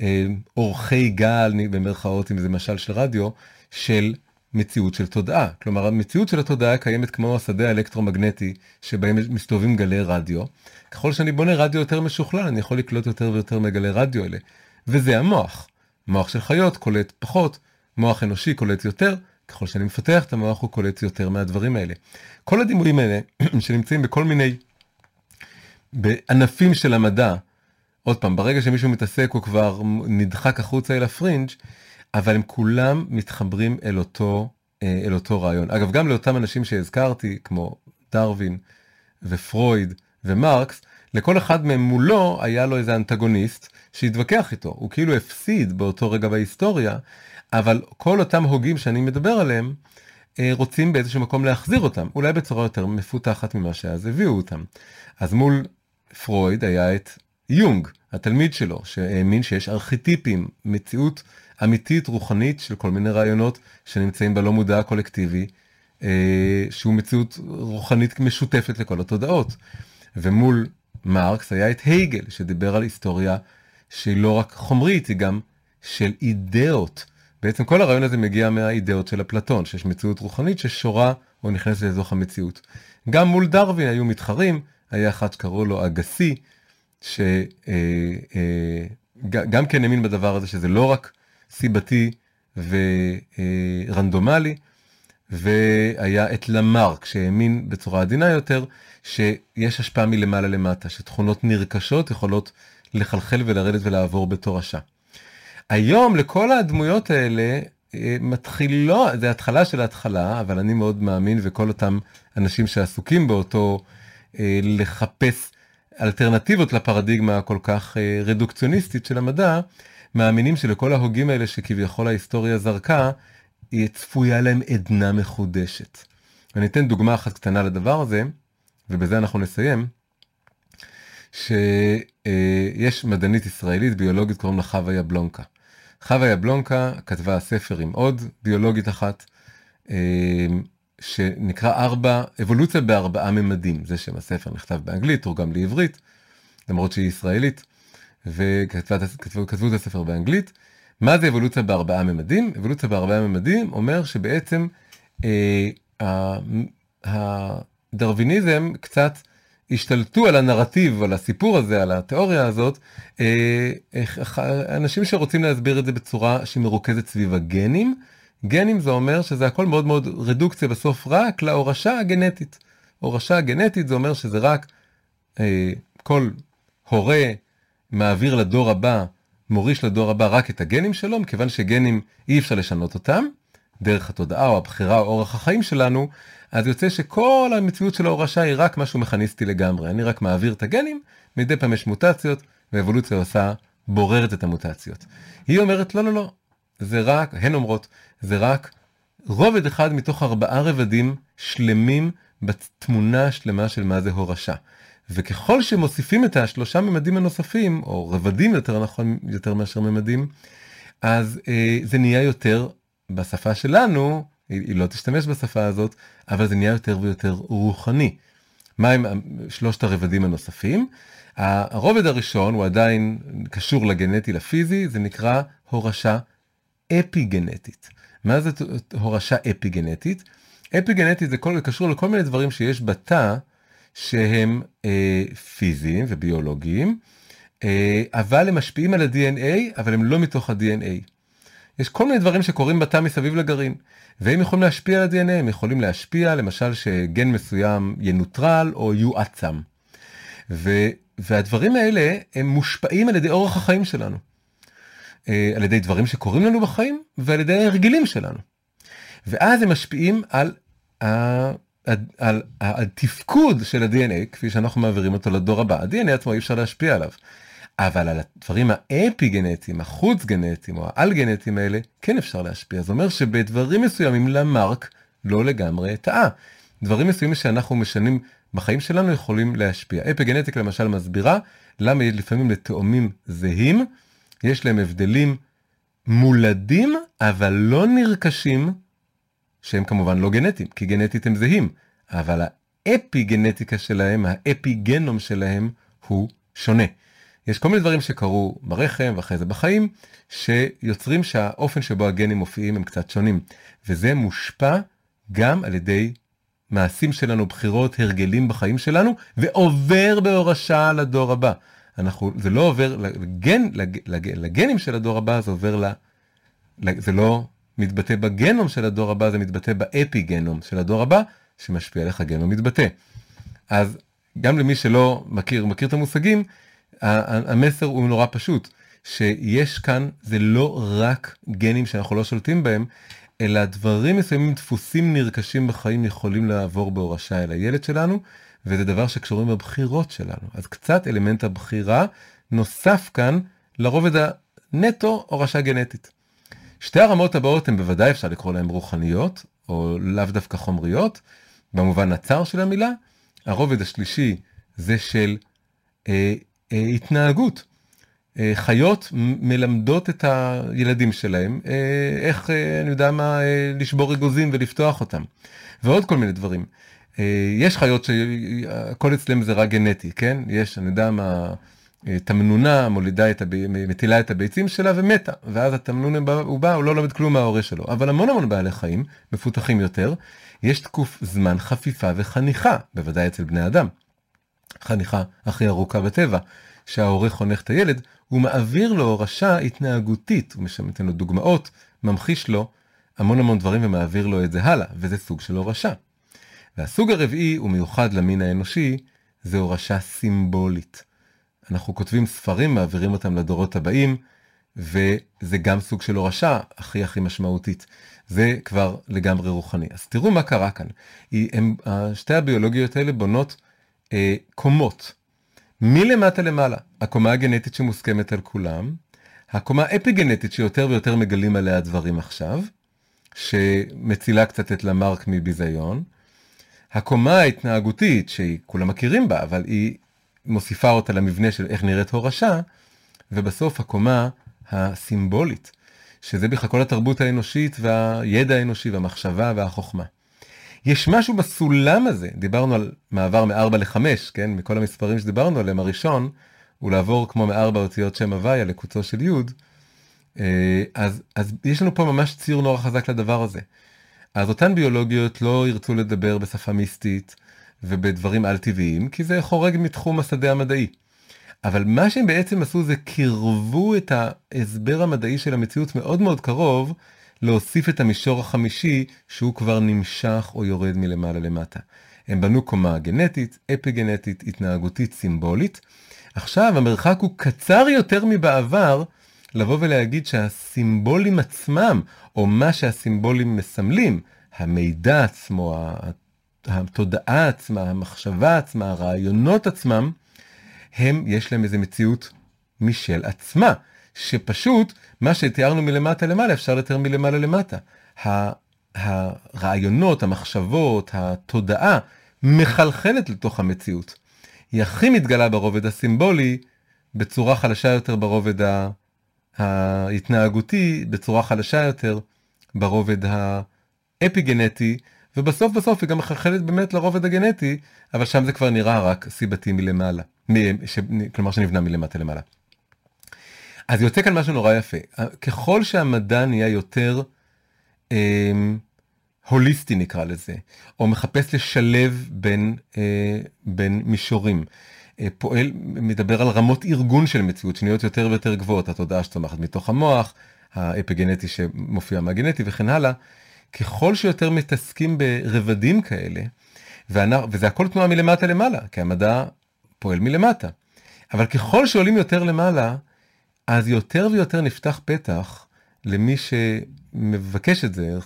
A: אה, אורכי גל, במרכאות, אם זה משל של רדיו, של מציאות של תודעה. כלומר, המציאות של התודעה קיימת כמו השדה האלקטרומגנטי שבהם מסתובבים גלי רדיו. ככל שאני בונה רדיו יותר משוכלל, אני יכול לקלוט יותר ויותר מגלי רדיו האלה. וזה המוח. מוח של חיות קולט פחות, מוח אנושי קולט יותר, ככל שאני מפתח את המוח הוא קולט יותר מהדברים האלה. כל הדימויים האלה שנמצאים בכל מיני, בענפים של המדע, עוד פעם, ברגע שמישהו מתעסק הוא כבר נדחק החוצה אל הפרינג', אבל הם כולם מתחברים אל אותו, אה, אל אותו רעיון. אגב, גם לאותם אנשים שהזכרתי, כמו דרווין ופרויד ומרקס, לכל אחד מהם מולו היה לו איזה אנטגוניסט שהתווכח איתו. הוא כאילו הפסיד באותו רגע בהיסטוריה, אבל כל אותם הוגים שאני מדבר עליהם, אה, רוצים באיזשהו מקום להחזיר אותם, אולי בצורה יותר מפותחת ממה שאז הביאו אותם. אז מול פרויד היה את יונג, התלמיד שלו, שהאמין שיש ארכיטיפים, מציאות אמיתית רוחנית של כל מיני רעיונות שנמצאים בלא מודע הקולקטיבי, אה, שהוא מציאות רוחנית משותפת לכל התודעות. ומול מרקס היה את הייגל, שדיבר על היסטוריה שהיא לא רק חומרית, היא גם של אידאות. בעצם כל הרעיון הזה מגיע מהאידאות של אפלטון, שיש מציאות רוחנית ששורה או נכנסת לתוך המציאות. גם מול דרווין היו מתחרים, היה אחד שקראו לו אגסי, שגם אה, אה, כן האמין בדבר הזה שזה לא רק סיבתי ורנדומלי, והיה את למרק שהאמין בצורה עדינה יותר שיש השפעה מלמעלה למטה, שתכונות נרכשות יכולות לחלחל ולרדת ולעבור בתורשה. היום לכל הדמויות האלה אה, מתחילו, זה התחלה של ההתחלה, אבל אני מאוד מאמין וכל אותם אנשים שעסוקים באותו אה, לחפש אלטרנטיבות לפרדיגמה הכל כך אה, רדוקציוניסטית של המדע, מאמינים שלכל ההוגים האלה שכביכול ההיסטוריה זרקה, צפויה להם עדנה מחודשת. אני אתן דוגמה אחת קטנה לדבר הזה, ובזה אנחנו נסיים. שיש מדענית ישראלית ביולוגית קוראים לה חווה יבלונקה. חווה יבלונקה כתבה ספר עם עוד ביולוגית אחת, אה, שנקרא ארבע, אבולוציה בארבעה ממדים, זה שם הספר נכתב באנגלית, תורגם לעברית, למרות שהיא ישראלית, וכתבו את הספר באנגלית. מה זה אבולוציה בארבעה ממדים? אבולוציה בארבעה ממדים אומר שבעצם אה, הדרוויניזם קצת השתלטו על הנרטיב, על הסיפור הזה, על התיאוריה הזאת, אה, אנשים שרוצים להסביר את זה בצורה שמרוכזת סביב הגנים. גנים זה אומר שזה הכל מאוד מאוד רדוקציה בסוף רק להורשה הגנטית. הורשה הגנטית זה אומר שזה רק אה, כל הורה מעביר לדור הבא, מוריש לדור הבא רק את הגנים שלו, מכיוון שגנים אי אפשר לשנות אותם, דרך התודעה או הבחירה או אורח החיים שלנו, אז יוצא שכל המציאות של ההורשה היא רק משהו מכניסטי לגמרי. אני רק מעביר את הגנים, מדי פעם יש מוטציות, ואבולוציה עושה, בוררת את המוטציות. היא אומרת, לא, לא, לא, זה רק, הן אומרות, זה רק רובד אחד מתוך ארבעה רבדים שלמים בתמונה השלמה של מה זה הורשה. וככל שמוסיפים את השלושה ממדים הנוספים, או רבדים יותר נכון, יותר מאשר ממדים, אז אה, זה נהיה יותר, בשפה שלנו, היא, היא לא תשתמש בשפה הזאת, אבל זה נהיה יותר ויותר רוחני. מה הם שלושת הרבדים הנוספים? הרובד הראשון הוא עדיין קשור לגנטי לפיזי, זה נקרא הורשה אפי-גנטית. מה זה הורשה אפי-גנטית? אפי-גנטית זה כל, קשור לכל מיני דברים שיש בתא שהם אה, פיזיים וביולוגיים, אה, אבל הם משפיעים על ה-DNA, אבל הם לא מתוך ה-DNA. יש כל מיני דברים שקורים בתא מסביב לגרעין, והם יכולים להשפיע על ה-DNA, הם יכולים להשפיע למשל שגן מסוים ינוטרל או יועצם. ו, והדברים האלה הם מושפעים על ידי אורח החיים שלנו. אה, על ידי דברים שקורים לנו בחיים ועל ידי ההרגלים שלנו. ואז הם משפיעים על, על, על, התפקוד של ה-DNA כפי שאנחנו מעבירים אותו לדור הבא. ה-DNA עצמו אי אפשר להשפיע עליו. אבל על הדברים האפי גנטיים, החוץ גנטיים או העל גנטיים האלה כן אפשר להשפיע. זה אומר שבדברים מסוימים למרק לא לגמרי טעה. דברים מסוימים שאנחנו משנים בחיים שלנו יכולים להשפיע. אפי גנטיקה למשל מסבירה למה לפעמים לתאומים זהים יש להם הבדלים מולדים אבל לא נרכשים שהם כמובן לא גנטיים כי גנטית הם זהים אבל האפי גנטיקה שלהם האפי גנום שלהם הוא שונה. יש כל מיני דברים שקרו ברחם ואחרי זה בחיים שיוצרים שהאופן שבו הגנים מופיעים הם קצת שונים וזה מושפע גם על ידי מעשים שלנו בחירות הרגלים בחיים שלנו ועובר בהורשה לדור הבא. אנחנו זה לא עובר לגן לג, לג, לגנים של הדור הבא זה עובר ל... זה לא מתבטא בגנום של הדור הבא זה מתבטא באפי גנום של הדור הבא שמשפיע על איך הגנום מתבטא. אז גם למי שלא מכיר מכיר את המושגים המסר הוא נורא פשוט, שיש כאן, זה לא רק גנים שאנחנו לא שולטים בהם, אלא דברים מסוימים, דפוסים נרכשים בחיים יכולים לעבור בהורשה אל הילד שלנו, וזה דבר שקשורים בבחירות שלנו. אז קצת אלמנט הבחירה נוסף כאן לרובד הנטו הורשה גנטית. שתי הרמות הבאות הן בוודאי אפשר לקרוא להן רוחניות, או לאו דווקא חומריות, במובן הצר של המילה. הרובד השלישי זה של אה, אה, התנהגות. אה, חיות מלמדות את הילדים שלהם אה, איך, אני יודע מה, לשבור אגוזים ולפתוח אותם. ועוד כל מיני דברים. יש חיות שהכל אצלם זה רק גנטי, כן? יש, אני יודע מה, תמנונה מולידה את הב... מטילה את הביצים שלה ומתה, ואז התמנון הוא בא, הוא לא לומד כלום מההורה שלו. אבל המון המון בעלי חיים, מפותחים יותר, יש תקוף זמן חפיפה וחניכה, בוודאי אצל בני אדם. חניכה הכי ארוכה בטבע, שההורה חונך את הילד, הוא מעביר לו הורשה התנהגותית, הוא משמעתם לו דוגמאות, ממחיש לו המון המון דברים ומעביר לו את זה הלאה, וזה סוג של הורשה. והסוג הרביעי הוא מיוחד למין האנושי, זה הורשה סימבולית. אנחנו כותבים ספרים, מעבירים אותם לדורות הבאים, וזה גם סוג של הורשה הכי הכי משמעותית. זה כבר לגמרי רוחני. אז תראו מה קרה כאן. הם, שתי הביולוגיות האלה בונות אה, קומות. מלמטה למעלה, הקומה הגנטית שמוסכמת על כולם, הקומה האפיגנטית שיותר ויותר מגלים עליה דברים עכשיו, שמצילה קצת את למרק מביזיון, הקומה ההתנהגותית שכולם מכירים בה, אבל היא מוסיפה אותה למבנה של איך נראית הורשה, ובסוף הקומה הסימבולית, שזה בכלל כל התרבות האנושית והידע האנושי והמחשבה והחוכמה. יש משהו בסולם הזה, דיברנו על מעבר מ-4 ל-5, כן? מכל המספרים שדיברנו עליהם, הראשון הוא לעבור כמו מארבע אותיות שם הוויה לקוצו של י', אה, אז, אז יש לנו פה ממש ציור נורא חזק לדבר הזה. אז אותן ביולוגיות לא ירצו לדבר בשפה מיסטית ובדברים על טבעיים, כי זה חורג מתחום השדה המדעי. אבל מה שהם בעצם עשו זה קירבו את ההסבר המדעי של המציאות מאוד מאוד קרוב להוסיף את המישור החמישי שהוא כבר נמשך או יורד מלמעלה למטה. הם בנו קומה גנטית, אפי גנטית, התנהגותית, סימבולית. עכשיו המרחק הוא קצר יותר מבעבר לבוא ולהגיד שהסימבולים עצמם, או מה שהסימבולים מסמלים, המידע עצמו, התודעה עצמה, המחשבה עצמה, הרעיונות עצמם, הם, יש להם איזה מציאות משל עצמה. שפשוט מה שתיארנו מלמטה למעלה אפשר לתאר מלמעלה למטה. הרעיונות, המחשבות, התודעה מחלחלת לתוך המציאות. היא הכי מתגלה ברובד הסימבולי, בצורה חלשה יותר ברובד ההתנהגותי, בצורה חלשה יותר ברובד האפיגנטי, ובסוף בסוף היא גם מחלחלת באמת לרובד הגנטי, אבל שם זה כבר נראה רק סיבתי מלמעלה, כלומר שנבנה מלמטה למעלה. אז יוצא כאן משהו נורא יפה. ככל שהמדע נהיה יותר אה, הוליסטי נקרא לזה, או מחפש לשלב בין, אה, בין מישורים, אה, פועל, מדבר על רמות ארגון של מציאות שנהיות יותר ויותר גבוהות, התודעה שצומחת מתוך המוח, האפיגנטי שמופיע מהגנטי וכן הלאה, ככל שיותר מתעסקים ברבדים כאלה, ואנחנו, וזה הכל תנועה מלמטה למעלה, כי המדע פועל מלמטה. אבל ככל שעולים יותר למעלה, אז יותר ויותר נפתח פתח למי שמבקש את זה,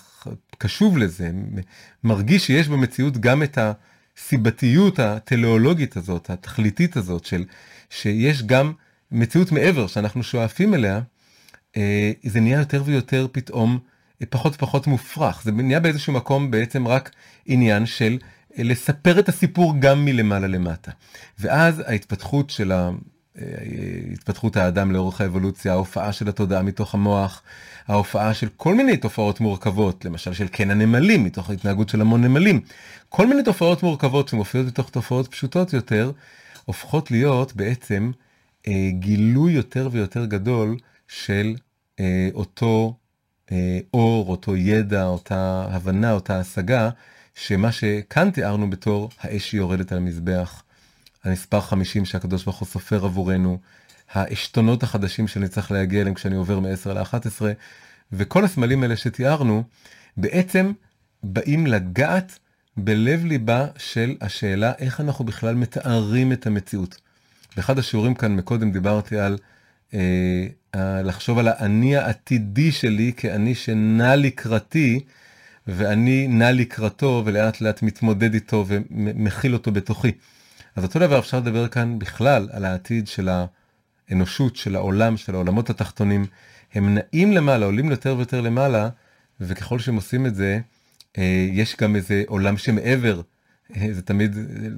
A: קשוב לזה, מרגיש שיש במציאות גם את הסיבתיות הטליאולוגית הזאת, התכליתית הזאת, של שיש גם מציאות מעבר שאנחנו שואפים אליה, אה, זה נהיה יותר ויותר פתאום פחות ופחות מופרך. זה נהיה באיזשהו מקום בעצם רק עניין של אה, לספר את הסיפור גם מלמעלה למטה. ואז ההתפתחות של ה... אה, התפתחות האדם לאורך האבולוציה, ההופעה של התודעה מתוך המוח, ההופעה של כל מיני תופעות מורכבות, למשל של קן הנמלים, מתוך ההתנהגות של המון נמלים. כל מיני תופעות מורכבות שמופיעות מתוך תופעות פשוטות יותר, הופכות להיות בעצם אה, גילוי יותר ויותר גדול של אה, אותו אור, אותו ידע, אותה הבנה, אותה השגה, שמה שכאן תיארנו בתור האש שיורדת על המזבח, המספר 50 שהקדוש ברוך הוא סופר עבורנו, העשתונות החדשים שאני צריך להגיע אליהם כשאני עובר מ-10 ל-11, וכל הסמלים האלה שתיארנו, בעצם באים לגעת בלב ליבה של השאלה איך אנחנו בכלל מתארים את המציאות. באחד השיעורים כאן מקודם דיברתי על אה, לחשוב על האני העתידי שלי כאני שנע לקראתי, ואני נע לקראתו ולאט לאט מתמודד איתו ומכיל אותו בתוכי. אז אותו דבר אפשר לדבר כאן בכלל על העתיד של האנושות, של העולם, של העולמות התחתונים. הם נעים למעלה, עולים יותר ויותר למעלה, וככל שהם עושים את זה, אה, יש גם איזה עולם שמעבר. אה, זה תמיד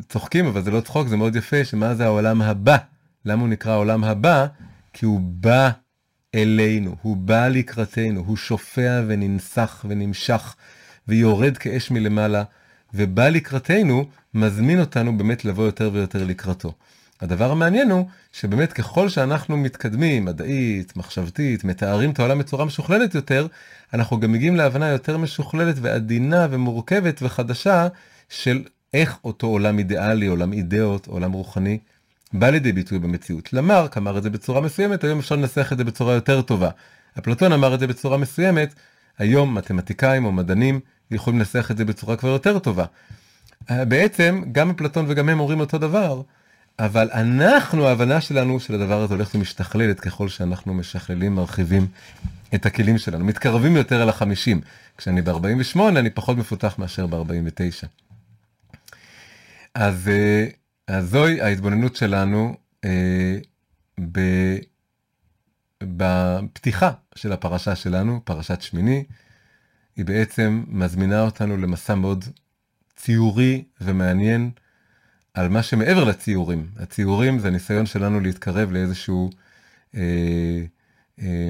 A: צוחקים, אבל זה לא צחוק, זה מאוד יפה, שמה זה העולם הבא? למה הוא נקרא העולם הבא? כי הוא בא אלינו, הוא בא לקראתנו, הוא שופע וננסח ונמשך ויורד כאש מלמעלה, ובא לקראתנו, מזמין אותנו באמת לבוא יותר ויותר לקראתו. הדבר המעניין הוא שבאמת ככל שאנחנו מתקדמים, מדעית, מחשבתית, מתארים את העולם בצורה משוכללת יותר, אנחנו גם מגיעים להבנה יותר משוכללת ועדינה ומורכבת וחדשה של איך אותו עולם אידיאלי, עולם אידאות, עולם רוחני, בא לידי ביטוי במציאות. למרק אמר את זה בצורה מסוימת, היום אפשר לנסח את זה בצורה יותר טובה. אפלטון אמר את זה בצורה מסוימת, היום מתמטיקאים או מדענים יכולים לנסח את זה בצורה כבר יותר טובה. בעצם גם אפלטון וגם הם אומרים אותו דבר, אבל אנחנו, ההבנה שלנו של הדבר הזה הולכת ומשתכללת ככל שאנחנו משכללים, מרחיבים את הכלים שלנו, מתקרבים יותר אל החמישים. כשאני ב-48 אני פחות מפותח מאשר ב-49. אז אה, אז זוהי ההתבוננות שלנו אה, ב, בפתיחה של הפרשה שלנו, פרשת שמיני. היא בעצם מזמינה אותנו למסע מאוד ציורי ומעניין על מה שמעבר לציורים. הציורים זה ניסיון שלנו להתקרב לאיזשהו אה, אה,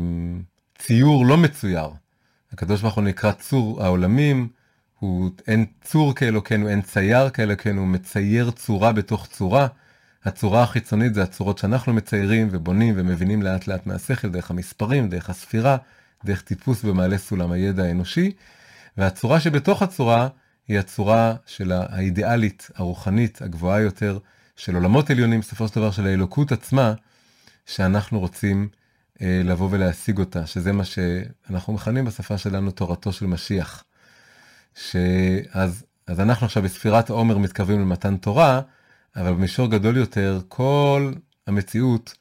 A: ציור לא מצויר. הקדוש ברוך הוא נקרא צור העולמים, הוא אין צור כאלוקינו, אין צייר כאלוקינו, הוא מצייר צורה בתוך צורה. הצורה החיצונית זה הצורות שאנחנו מציירים ובונים ומבינים לאט לאט מהשכל, דרך המספרים, דרך הספירה, דרך טיפוס במעלה סולם הידע האנושי. והצורה שבתוך הצורה היא הצורה של האידיאלית, הרוחנית, הגבוהה יותר, של עולמות עליונים, בסופו של דבר של האלוקות עצמה, שאנחנו רוצים אה, לבוא ולהשיג אותה, שזה מה שאנחנו מכנים בשפה שלנו תורתו של משיח. שאז אז אנחנו עכשיו בספירת העומר מתקרבים למתן תורה, אבל במישור גדול יותר, כל המציאות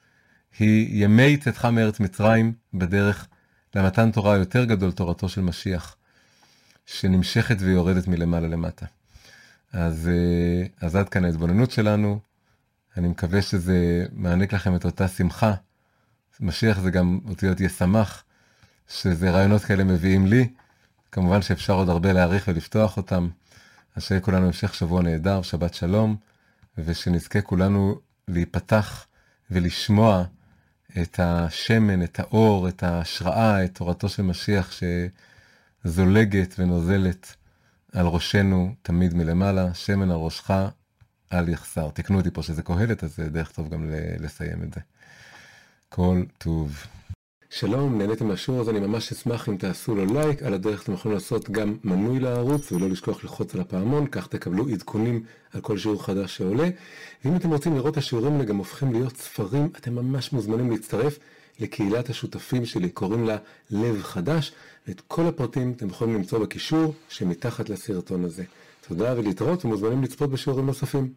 A: היא ימי צאתך מארץ מצרים בדרך למתן תורה יותר גדול, תורתו של משיח, שנמשכת ויורדת מלמעלה למטה. אז, אה, אז עד כאן ההתבוננות שלנו. אני מקווה שזה מעניק לכם את אותה שמחה. משיח זה גם אותיות ישמח, שזה רעיונות כאלה מביאים לי. כמובן שאפשר עוד הרבה להעריך ולפתוח אותם. אז שיהיה כולנו המשך שבוע נהדר, שבת שלום, ושנזכה כולנו להיפתח ולשמוע את השמן, את האור, את ההשראה, את תורתו של משיח שזולגת ונוזלת על ראשנו תמיד מלמעלה, שמן על ראשך אל יחסר. תקנו אותי פה שזה קהלת, אז זה דרך טוב גם לסיים את זה. כל טוב. שלום, נהניתם מהשיעור הזה, אני ממש אשמח אם תעשו לו לייק, על הדרך אתם יכולים לעשות גם מנוי לערוץ ולא לשכוח ללחוץ על הפעמון, כך תקבלו עדכונים על כל שיעור חדש שעולה. ואם אתם רוצים לראות את השיעורים האלה גם הופכים להיות ספרים, אתם ממש מוזמנים להצטרף לקהילת השותפים שלי, קוראים לה לב חדש, ואת כל הפרטים אתם יכולים למצוא בקישור שמתחת לסרטון הזה. תודה ולהתראות ומוזמנים לצפות בשיעורים נוספים.